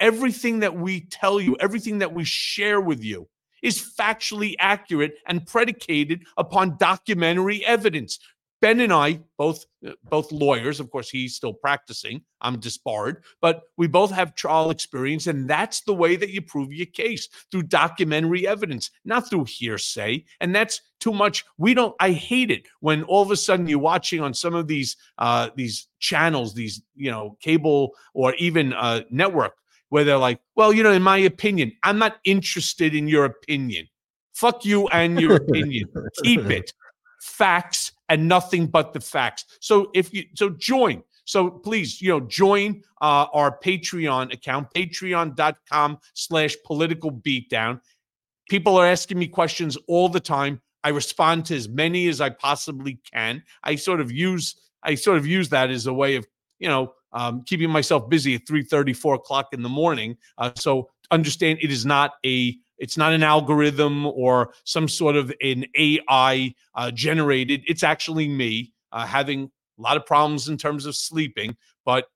everything that we tell you, everything that we share with you is factually accurate and predicated upon documentary evidence. Ben and I, both uh, both lawyers, of course, he's still practicing. I'm disbarred, but we both have trial experience, and that's the way that you prove your case through documentary evidence, not through hearsay. And that's too much. We don't. I hate it when all of a sudden you're watching on some of these uh, these channels, these you know cable or even uh, network where they're like, well, you know, in my opinion, I'm not interested in your opinion. Fuck you and your opinion. Keep it. Facts and nothing but the facts. So if you so join. So please, you know, join uh, our Patreon account, patreon.com slash political beatdown. People are asking me questions all the time. I respond to as many as I possibly can. I sort of use I sort of use that as a way of, you know, um, keeping myself busy at 3 4 o'clock in the morning. Uh, so understand it is not a it's not an algorithm or some sort of an AI uh, generated. It's actually me uh, having a lot of problems in terms of sleeping, but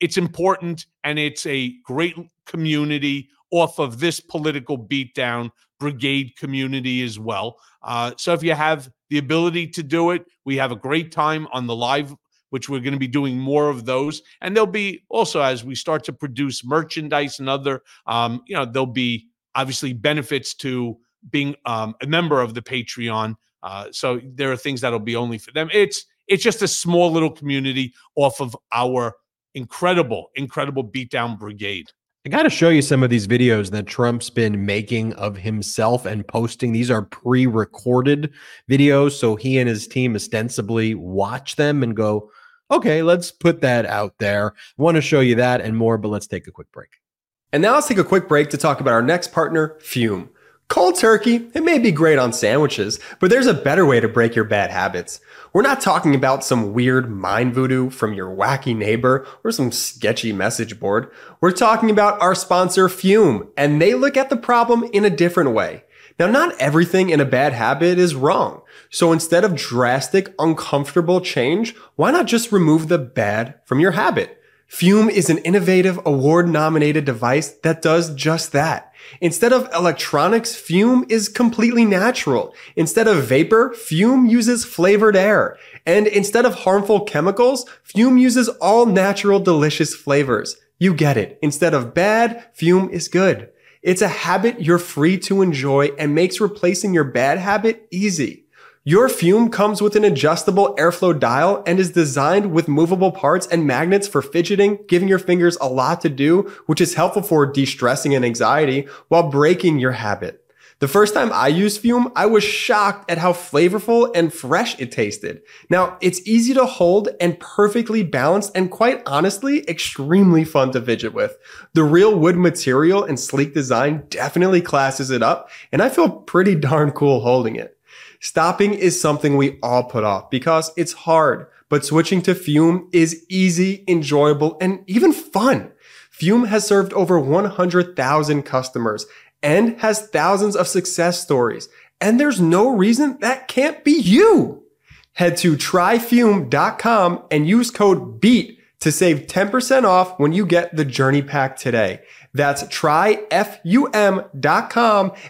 it's important and it's a great community off of this political beatdown brigade community as well. Uh, so if you have the ability to do it, we have a great time on the live which we're going to be doing more of those. And there'll be also as we start to produce merchandise and other, um, you know, there'll be obviously benefits to being um, a member of the Patreon. Uh, so there are things that'll be only for them. It's it's just a small little community off of our incredible, incredible beatdown brigade. I got to show you some of these videos that Trump's been making of himself and posting. These are pre recorded videos. So he and his team ostensibly watch them and go, okay, let's put that out there. I want to show you that and more, but let's take a quick break. And now let's take a quick break to talk about our next partner, Fum. Cold turkey, it may be great on sandwiches, but there's a better way to break your bad habits. We're not talking about some weird mind voodoo from your wacky neighbor or some sketchy message board. We're talking about our sponsor, Fum, and they look at the problem in a different way. Now, not everything in a bad habit is wrong. So instead of drastic, uncomfortable change, why not just remove the bad from your habit? Fum is an innovative award nominated device that does just that. Instead of electronics, Fum is completely natural. Instead of vapor, Fum uses flavored air. And instead of harmful chemicals, Fum uses all natural delicious flavors. You get it. Instead of bad, Fum is good. It's a habit you're free to enjoy and makes replacing your bad habit easy. Your Fum comes with an adjustable airflow dial and is designed with movable parts and magnets for fidgeting, giving your fingers a lot to do, which is helpful for de-stressing and anxiety while breaking your habit. The first time I used Fum, I was shocked at how flavorful and fresh it tasted. Now, it's easy to hold and perfectly balanced and quite honestly, extremely fun to fidget with. The real wood material and sleek design definitely classes it up, and I feel pretty darn cool holding it. Stopping is something we all put off because it's hard, but switching to Fum is easy, enjoyable, and even fun. Fum has served over 100,000 customers and has thousands of success stories. And there's no reason that can't be you. Head to tryfum.com and use code BEAT to save 10% off when you get the journey pack today. That's tryfum.com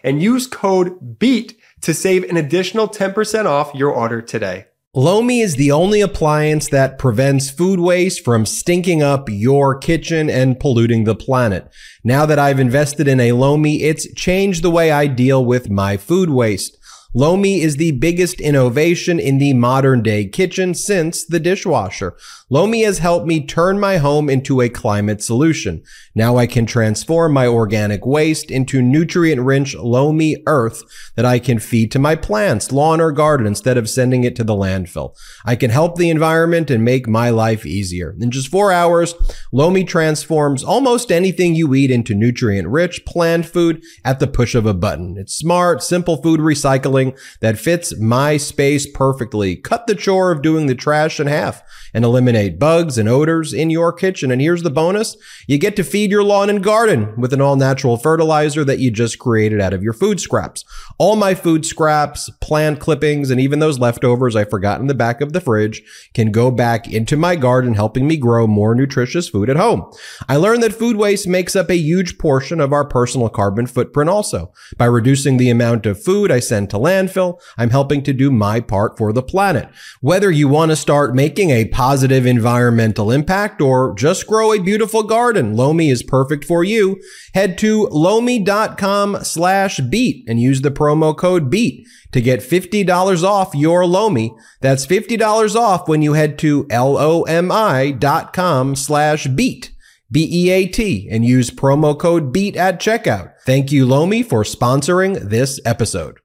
and use code BEAT to save an additional 10% off your order today. Lomi is the only appliance that prevents food waste from stinking up your kitchen and polluting the planet. Now that I've invested in a Lomi, it's changed the way I deal with my food waste. Lomi is the biggest innovation in the modern day kitchen since the dishwasher. Lomi has helped me turn my home into a climate solution. Now I can transform my organic waste into nutrient rich Lomi earth that I can feed to my plants, lawn, or garden instead of sending it to the landfill. I can help the environment and make my life easier. In just four hours, Lomi transforms almost anything you eat into nutrient rich plant food at the push of a button. It's smart, simple food recycling that fits my space perfectly. Cut the chore of doing the trash in half and eliminate bugs and odors in your kitchen. And here's the bonus. You get to feed your lawn and garden with an all natural fertilizer that you just created out of your food scraps. All my food scraps, plant clippings, and even those leftovers I forgot in the back of the fridge can go back into my garden, helping me grow more nutritious food at home. I learned that food waste makes up a huge portion of our personal carbon footprint also. By reducing the amount of food I send to landfill, I'm helping to do my part for the planet. Whether you want to start making a positive environmental impact or just grow a beautiful garden, Lomi is perfect for you. Head to lomi.com slash beat and use the promo code beat to get $50 off your Lomi. That's $50 off when you head to L-O-M-I.com slash beat. B-E-A-T and use promo code BEAT at checkout. Thank you, Lomi, for sponsoring this episode.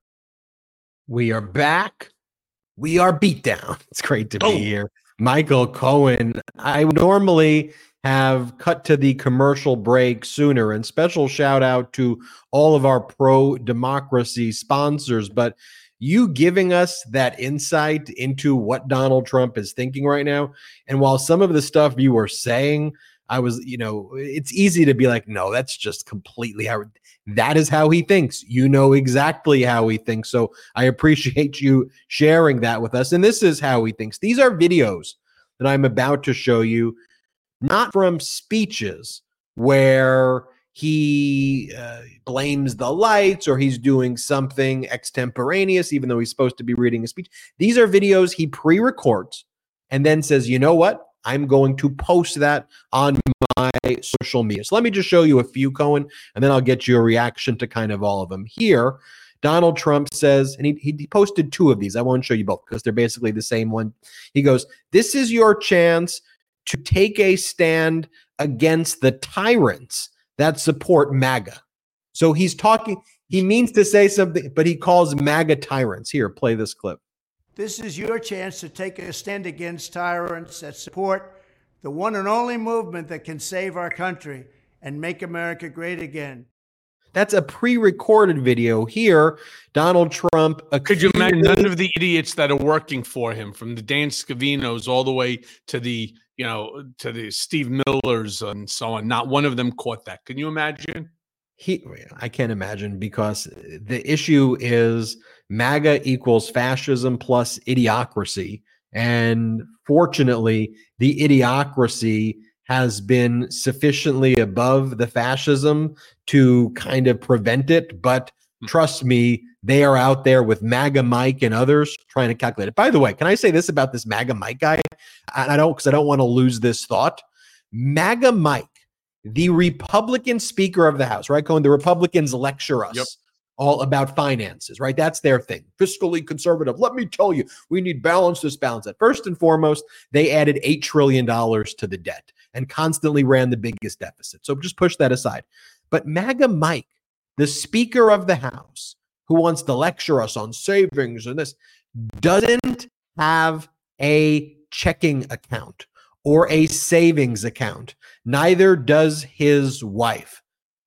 We are back. We are beat down. It's great to be Oh. here. Michael Cohen. I normally have cut to the commercial break sooner and special shout out to all of our pro democracy sponsors, but you giving us that insight into what Donald Trump is thinking right now. And while some of the stuff you were saying, I was, you know, it's easy to be like, no, that's just completely how that is how he thinks. You know exactly how he thinks. So I appreciate you sharing that with us. And this is how he thinks. These are videos that I'm about to show you, not from speeches where he uh, blames the lights or he's doing something extemporaneous, even though he's supposed to be reading a speech. These are videos he pre records and then says, you know what? I'm going to post that on my social media. So let me just show you a few, Cohen, and then I'll get your reaction to kind of all of them. Here, Donald Trump says, and he, he posted two of these. I won't show you both because they're basically the same one. He goes, This is your chance to take a stand against the tyrants that support MAGA. So he's talking, he means to say something, but he calls MAGA tyrants. Here, play this clip. This is your chance to take a stand against tyrants that support the one and only movement that can save our country and make America great again. That's a pre-recorded video. Here, Donald Trump. Could you imagine none of the idiots that are working for him, from the Dan Scavinos all the way to the, you know, to the Steve Millers and so on, not one of them caught that. Can you imagine? he I can't imagine because the issue is MAGA equals fascism plus idiocracy. And fortunately, the idiocracy has been sufficiently above the fascism to kind of prevent it. But hmm. trust me, they are out there with MAGA Mike and others trying to calculate it. By the way, can I say this about this MAGA Mike guy? I I don't because I don't want to lose this thought. MAGA Mike the Republican Speaker of the House, right, Cohen? The Republicans lecture us Yep. All about finances, right? That's their thing. Fiscally conservative. Let me tell you, we need balance this, balance that. First and foremost, they added $8 trillion to the debt and constantly ran the biggest deficit. So just push that aside. But MAGA Mike, the Speaker of the House, who wants to lecture us on savings and this, doesn't have a checking account or a savings account. Neither does his wife.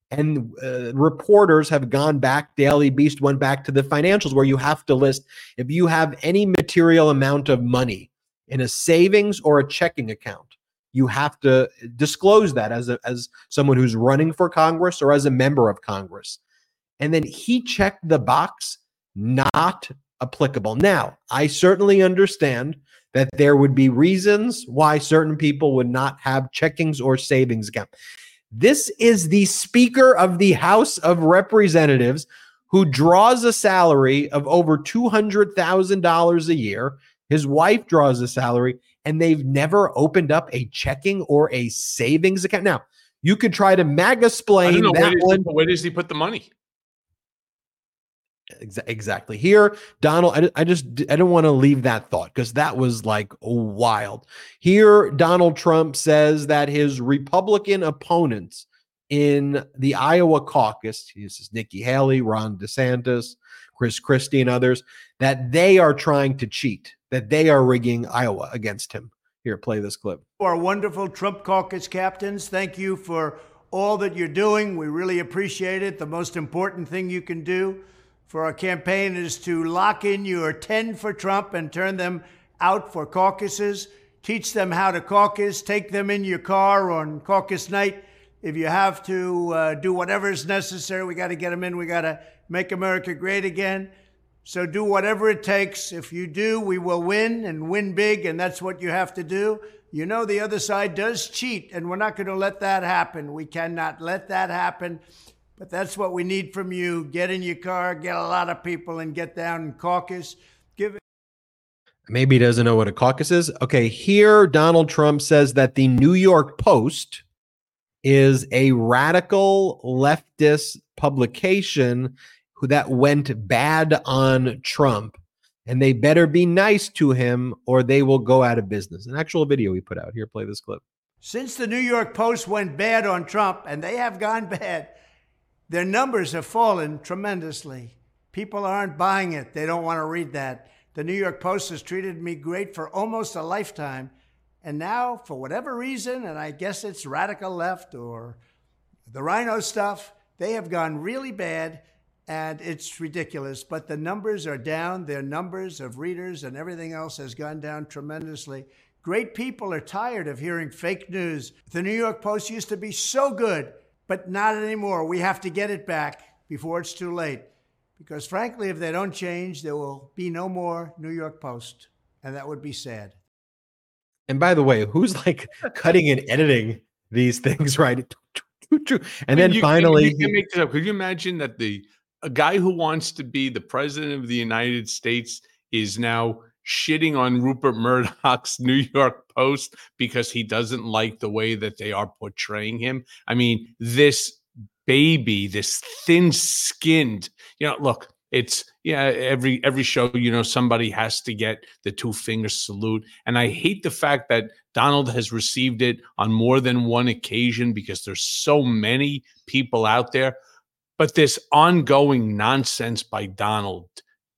And uh, reporters have gone back, Daily Beast went back to the financials where you have to list if you have any material amount of money in a savings or a checking account, you have to disclose that as a, as someone who's running for Congress or as a member of Congress. And then he checked the box, not applicable. Now, I certainly understand that there would be reasons why certain people would not have checkings or savings account. This is the Speaker of the House of Representatives who draws a salary of over $200,000 a year. His wife draws a salary, and they've never opened up a checking or a savings account. Now, you could try to MAGA explain that where, one. does he, where does he put the money? Exactly. Here, Donald, I, I just I don't want to leave that thought because that was like wild. Here, Donald Trump says that his Republican opponents in the Iowa caucus, this is Nikki Haley, Ron DeSantis, Chris Christie, and others, that they are trying to cheat, that they are rigging Iowa against him. Here, play this clip. Our wonderful Trump caucus captains, thank you for all that you're doing. We really appreciate it. The most important thing you can do for our campaign is to lock in your 10 for Trump and turn them out for caucuses. Teach them how to caucus. Take them in your car on caucus night. If you have to uh, do whatever is necessary, we got to get them in. We got to make America great again. So do whatever it takes. If you do, we will win and win big, and that's what you have to do. You know, the other side does cheat, and we're not going to let that happen. We cannot let that happen. But that's what we need from you. Get in your car, get a lot of people, and get down and caucus. Give it. Maybe he doesn't know what a caucus is. Okay, here Donald Trump says that the New York Post is a radical leftist publication who that went bad on Trump and they better be nice to him or they will go out of business. An actual video he put out. Here, play this clip. Since the New York Post went bad on Trump, and they have gone bad, their numbers have fallen tremendously. People aren't buying it. They don't want to read that. The New York Post has treated me great for almost a lifetime. And now, for whatever reason, and I guess it's radical left or the RINO stuff, they have gone really bad and it's ridiculous. But the numbers are down. Their numbers of readers and everything else has gone down tremendously. Great people are tired of hearing fake news. The New York Post used to be so good but not anymore. We have to get it back before it's too late. Because frankly, if they don't change, there will be no more New York Post. And that would be sad. And by the way, who's like cutting and editing these things, right? And then you, finally, you, you make this up. Could you imagine that the a guy who wants to be the president of the United States is now shitting on Rupert Murdoch's New York Post because he doesn't like the way that they are portraying him. I mean, this baby, this thin-skinned, you know, look, it's yeah, every every show, you know, somebody has to get the two finger salute. And I hate the fact that Donald has received it on more than one occasion because there's so many people out there. But this ongoing nonsense by Donald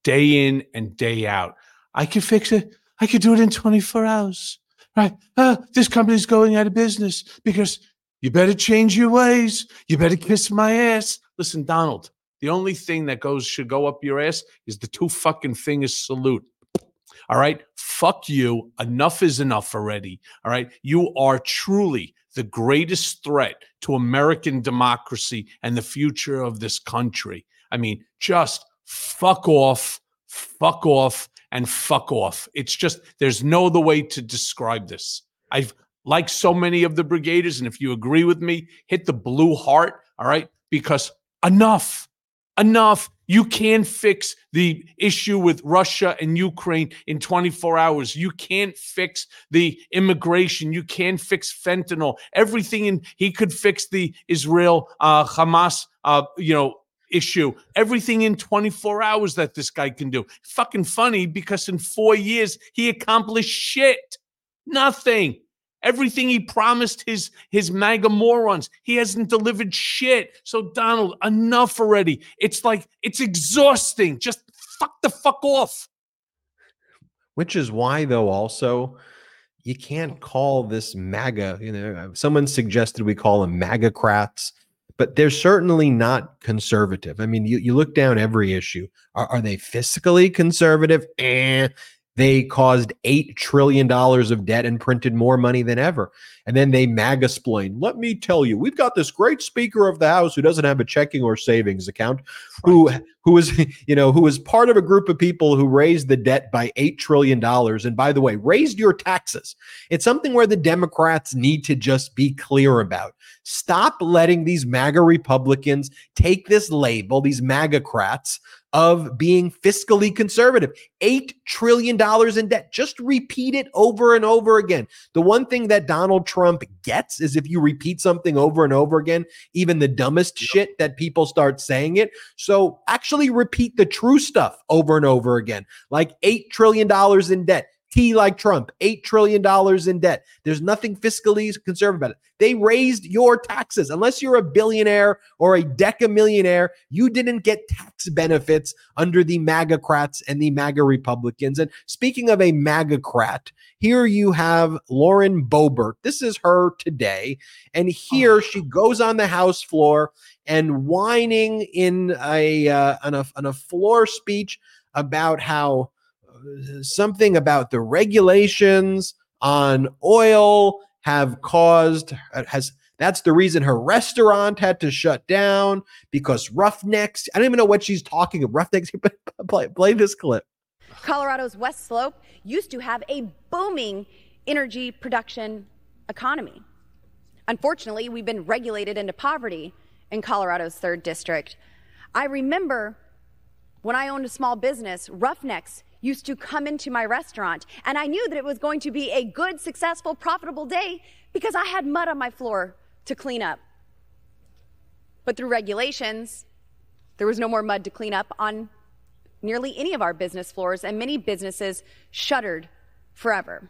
day in and day out I could fix it. I could do it in 24 hours. Right? Uh, this company's going out of business because you better change your ways. You better kiss my ass. Listen, Donald, the only thing that goes should go up your ass is the two fucking fingers salute. All right. Fuck you. Enough is enough already. All right. You are truly the greatest threat to American democracy and the future of this country. I mean, just fuck off, fuck off, and fuck off. It's just, there's no other way to describe this. I've, like so many of the brigaders, and if you agree with me, hit the blue heart, all right? Because enough, enough. You can't fix the issue with Russia and Ukraine in 24 hours. You can't fix the immigration. You can't fix fentanyl. Everything in he could fix the Israel uh, Hamas, uh, you know, issue. Everything in 24 hours that this guy can do. Fucking funny because in four years he accomplished shit. Nothing. Everything he promised his his MAGA morons, he hasn't delivered shit. So Donald, enough already. It's like it's exhausting. Just fuck the fuck off. Which is why, though, also you can't call this MAGA. You know, someone suggested we call them MAGAcrats but they're certainly not conservative. I mean, you, you look down every issue. Are, are they fiscally conservative? Eh. They caused $8 trillion of debt and printed more money than ever. And then they MAGA splain. Let me tell you, we've got this great Speaker of the House who doesn't have a checking or savings account, who who is, you know, who is part of a group of people who raised the debt by $8 trillion. And by the way, raised your taxes. It's something where the Democrats need to just be clear about. Stop letting these MAGA Republicans take this label, these MAGAcrats, of being fiscally conservative. $8 trillion in debt. Just repeat it over and over again. The one thing that Donald Trump gets is if you repeat something over and over again, even the dumbest yep. shit that people start saying it. So actually repeat the true stuff over and over again, like $8 trillion in debt. T like Trump, $8 trillion in debt. There's nothing fiscally conservative about it. They raised your taxes. Unless you're a billionaire or a decamillionaire, you didn't get tax benefits under the MAGAcrats and the MAGA Republicans. And speaking of a MAGAcrat, here you have Lauren Boebert. This is her today. And here oh. she goes on the House floor and whining in a, uh, on a, on a floor speech about how something about the regulations on oil have caused has that's the reason her restaurant had to shut down because roughnecks. I don't even know what she's talking of. Roughnecks. play, play this clip. Colorado's West Slope used to have a booming energy production economy. Unfortunately, we've been regulated into poverty in Colorado's third district. I remember when I owned a small business, roughnecks used to come into my restaurant, and I knew that it was going to be a good, successful, profitable day because I had mud on my floor to clean up. But through regulations, there was no more mud to clean up on nearly any of our business floors, and many businesses shuttered forever.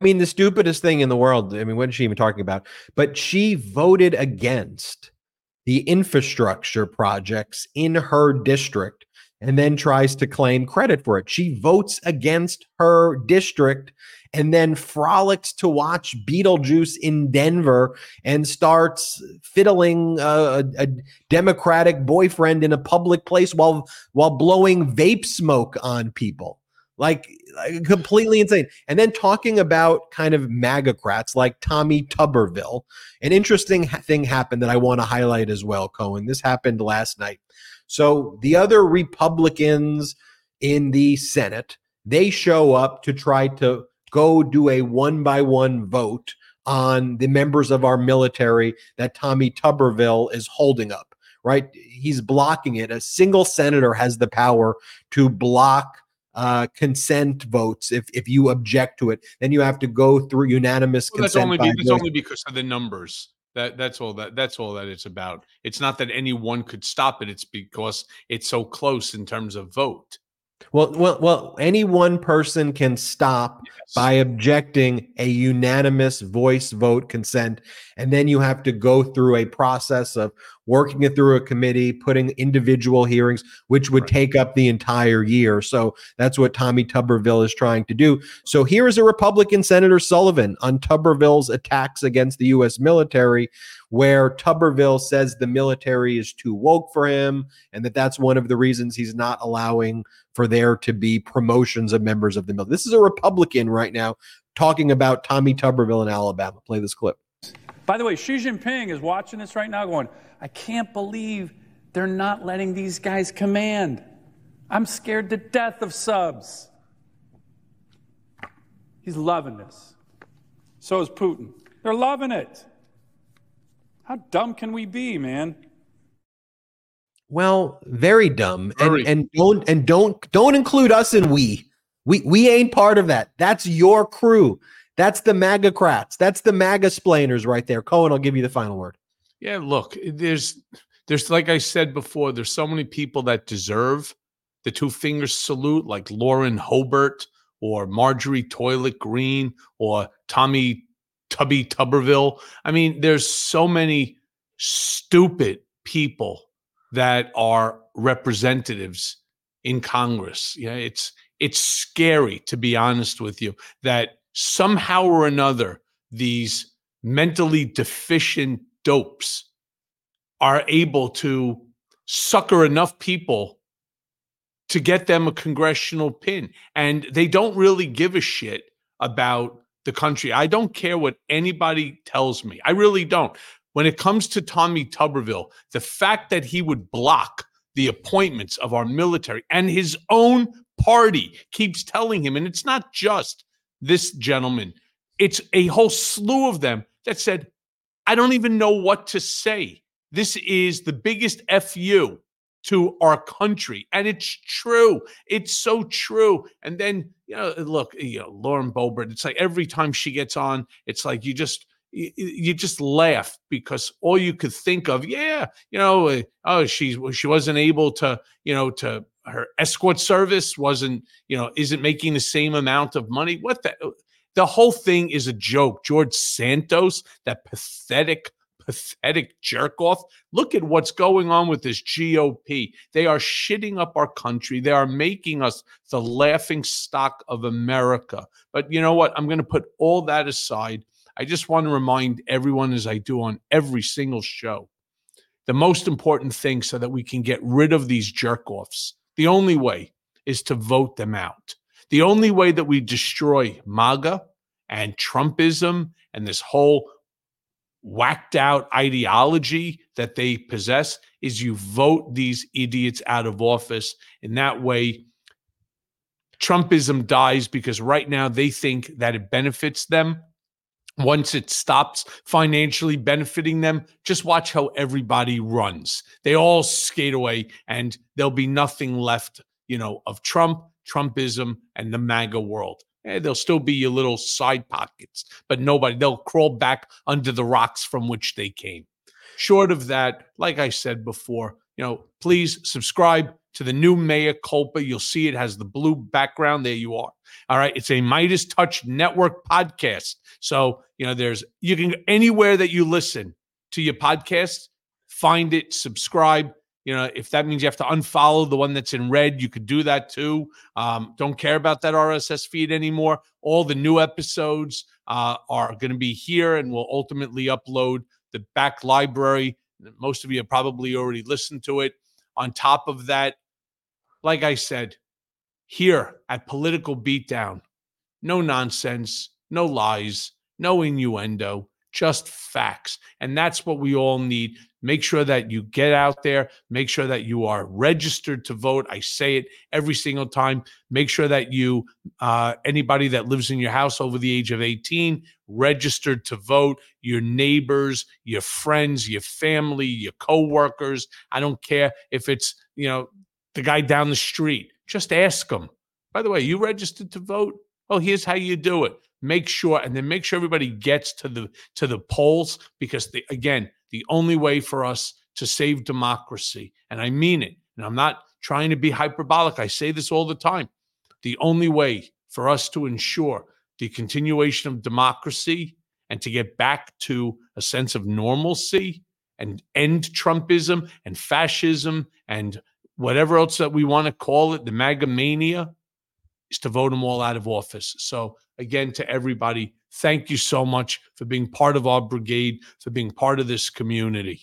I mean, the stupidest thing in the world. I mean, what is she even talking about? But she voted against the infrastructure projects in her district and then tries to claim credit for it. She votes against her district and then frolics to watch Beetlejuice in Denver and starts fiddling a, a, Democratic boyfriend in a public place while while blowing vape smoke on people. Like, like completely insane. And then talking about kind of MAGAcrats like Tommy Tuberville. An interesting thing happened that I want to highlight as well, Cohen. This happened last night. So the other Republicans in the Senate, they show up to try to go do a one by one vote on the members of our military that Tommy Tuberville is holding up, right? He's blocking it. A single senator has the power to block uh, consent votes. If if you object to it, then you have to go through unanimous well, consent. That's only, be, that's only because of the numbers. That that's all that that's all that it's about. It's not that anyone could stop it. It's because it's so close in terms of vote. Well, well, well. Any one person can stop yes. by objecting a unanimous voice vote consent, and then you have to go through a process of working it through a committee, putting individual hearings, which would right. take up the entire year. So that's what Tommy Tuberville is trying to do. So here is a Republican Senator Sullivan on Tuberville's attacks against the U.S. military, where Tuberville says the military is too woke for him, and that that's one of the reasons he's not allowing for there to be promotions of members of the military. This is a Republican right now talking about Tommy Tuberville in Alabama. Play this clip. By the way, Xi Jinping is watching this right now going, I can't believe they're not letting these guys command. I'm scared to death of subs. He's loving this. So is Putin. They're loving it. How dumb can we be, man? Well, very dumb. Very. And and don't and don't don't include us in we. We we ain't part of that. That's your crew. That's the MAGAcrats. That's the MAGA splainers right there. Cohen, I'll give you the final word. Yeah, look, there's there's like I said before, there's so many people that deserve the two fingers salute, like Lauren Hobert or Marjorie Toilet Green or Tommy Tubby Tuberville. I mean, there's so many stupid people that are representatives in Congress. Yeah, it's it's scary to be honest with you that somehow or another, these mentally deficient dopes are able to sucker enough people to get them a congressional pin. And they don't really give a shit about the country. I don't care what anybody tells me. I really don't. When it comes to Tommy Tuberville, the fact that he would block the appointments of our military and his own party keeps telling him, and it's not just this gentleman, it's a whole slew of them that said, I don't even know what to say. This is the biggest FU to our country. And it's true. It's so true. And then, you know, look, you know, Lauren Boebert, it's like every time she gets on, it's like you just, you, just laugh because all you could think of, yeah, you know, uh, oh, she she wasn't able to, you know, to her escort service wasn't, you know, isn't making the same amount of money. What the the whole thing is a joke. George Santos, that pathetic pathetic jerk off. Look at what's going on with this GOP. They are shitting up our country. They are making us the laughing stock of America. But you know what? I'm going to put all that aside. I just want to remind everyone, as I do on every single show, the most important thing so that we can get rid of these jerk offs, the only way is to vote them out. The only way that we destroy MAGA and Trumpism and this whole whacked out ideology that they possess is you vote these idiots out of office. In that way, Trumpism dies because right now they think that it benefits them. Once it stops financially benefiting them, just watch how everybody runs. They all skate away and there'll be nothing left, you know, of Trump, Trumpism, and the MAGA world. Eh, there'll still be your little side pockets, but nobody, they'll crawl back under the rocks from which they came. Short of that, like I said before, you know, please subscribe to the new Mea Culpa. You'll see it has the blue background. There you are. All right. It's a MeidasTouch Network podcast. So, you know, there's, you can, anywhere that you listen to your podcast, find it, subscribe, you know, if that means you have to unfollow the one that's in red, you could do that too. Um, don't care about that RSS feed anymore. All the new episodes uh, are going to be here and we'll ultimately upload the back library. Most of you have probably already listened to it. On top of that, like I said, here at Political Beatdown, no nonsense, no lies, no innuendo, just facts. And that's what we all need Make sure that you get out there. Make sure that you are registered to vote. I say it every single time. Make sure that you, uh, anybody that lives in your house over the age of 18, registered to vote. Your neighbors, your friends, your family, your coworkers. I don't care if it's, you know, the guy down the street. Just ask them. By the way, you registered to vote? Oh, here's how you do it. Make sure, and then make sure everybody gets to the to the polls because the, again, the only way for us to save democracy, and I mean it, and I'm not trying to be hyperbolic, I say this all the time. The only way for us to ensure the continuation of democracy and to get back to a sense of normalcy and end Trumpism and fascism and whatever else that we want to call it, the MAGA mania, is to vote them all out of office. So, again, to everybody, Thank you so much for being part of our brigade, for being part of this community.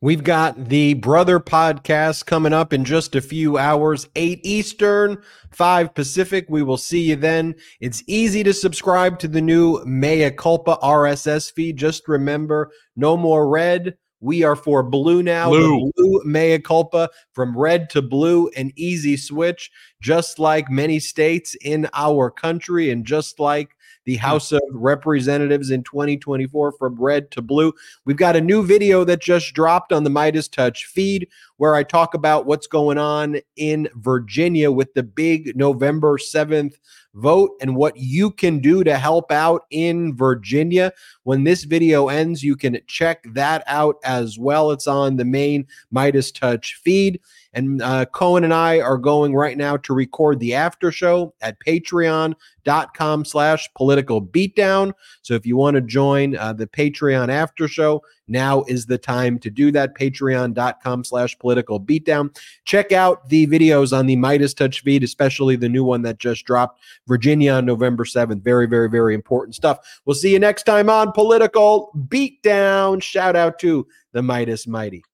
We've got the Brother podcast coming up in just a few hours, 8 Eastern, 5 Pacific. We will see you then. It's easy to subscribe to the new Mea Culpa RSS feed. Just remember no more red. We are for blue now. Blue. blue mea culpa from red to blue, an easy switch, just like many states in our country, and just like the hmm. House of Representatives in 2024 from red to blue. We've got a new video that just dropped on the MeidasTouch feed where I talk about what's going on in Virginia with the big November 7th vote and what you can do to help out in Virginia. When this video ends, you can check that out as well. It's on the main MeidasTouch feed. And uh, Cohen and I are going right now to record the after show at patreon.com slash political beatdown. So if you want to join uh, the Patreon after show, now is the time to do that. Patreon.com slash political beatdown. Check out the videos on the MeidasTouch feed, especially the new one that just dropped, Virginia on November 7th. Very, very, very important stuff. We'll see you next time on Political Beatdown. Shout out to the Meidas Mighty.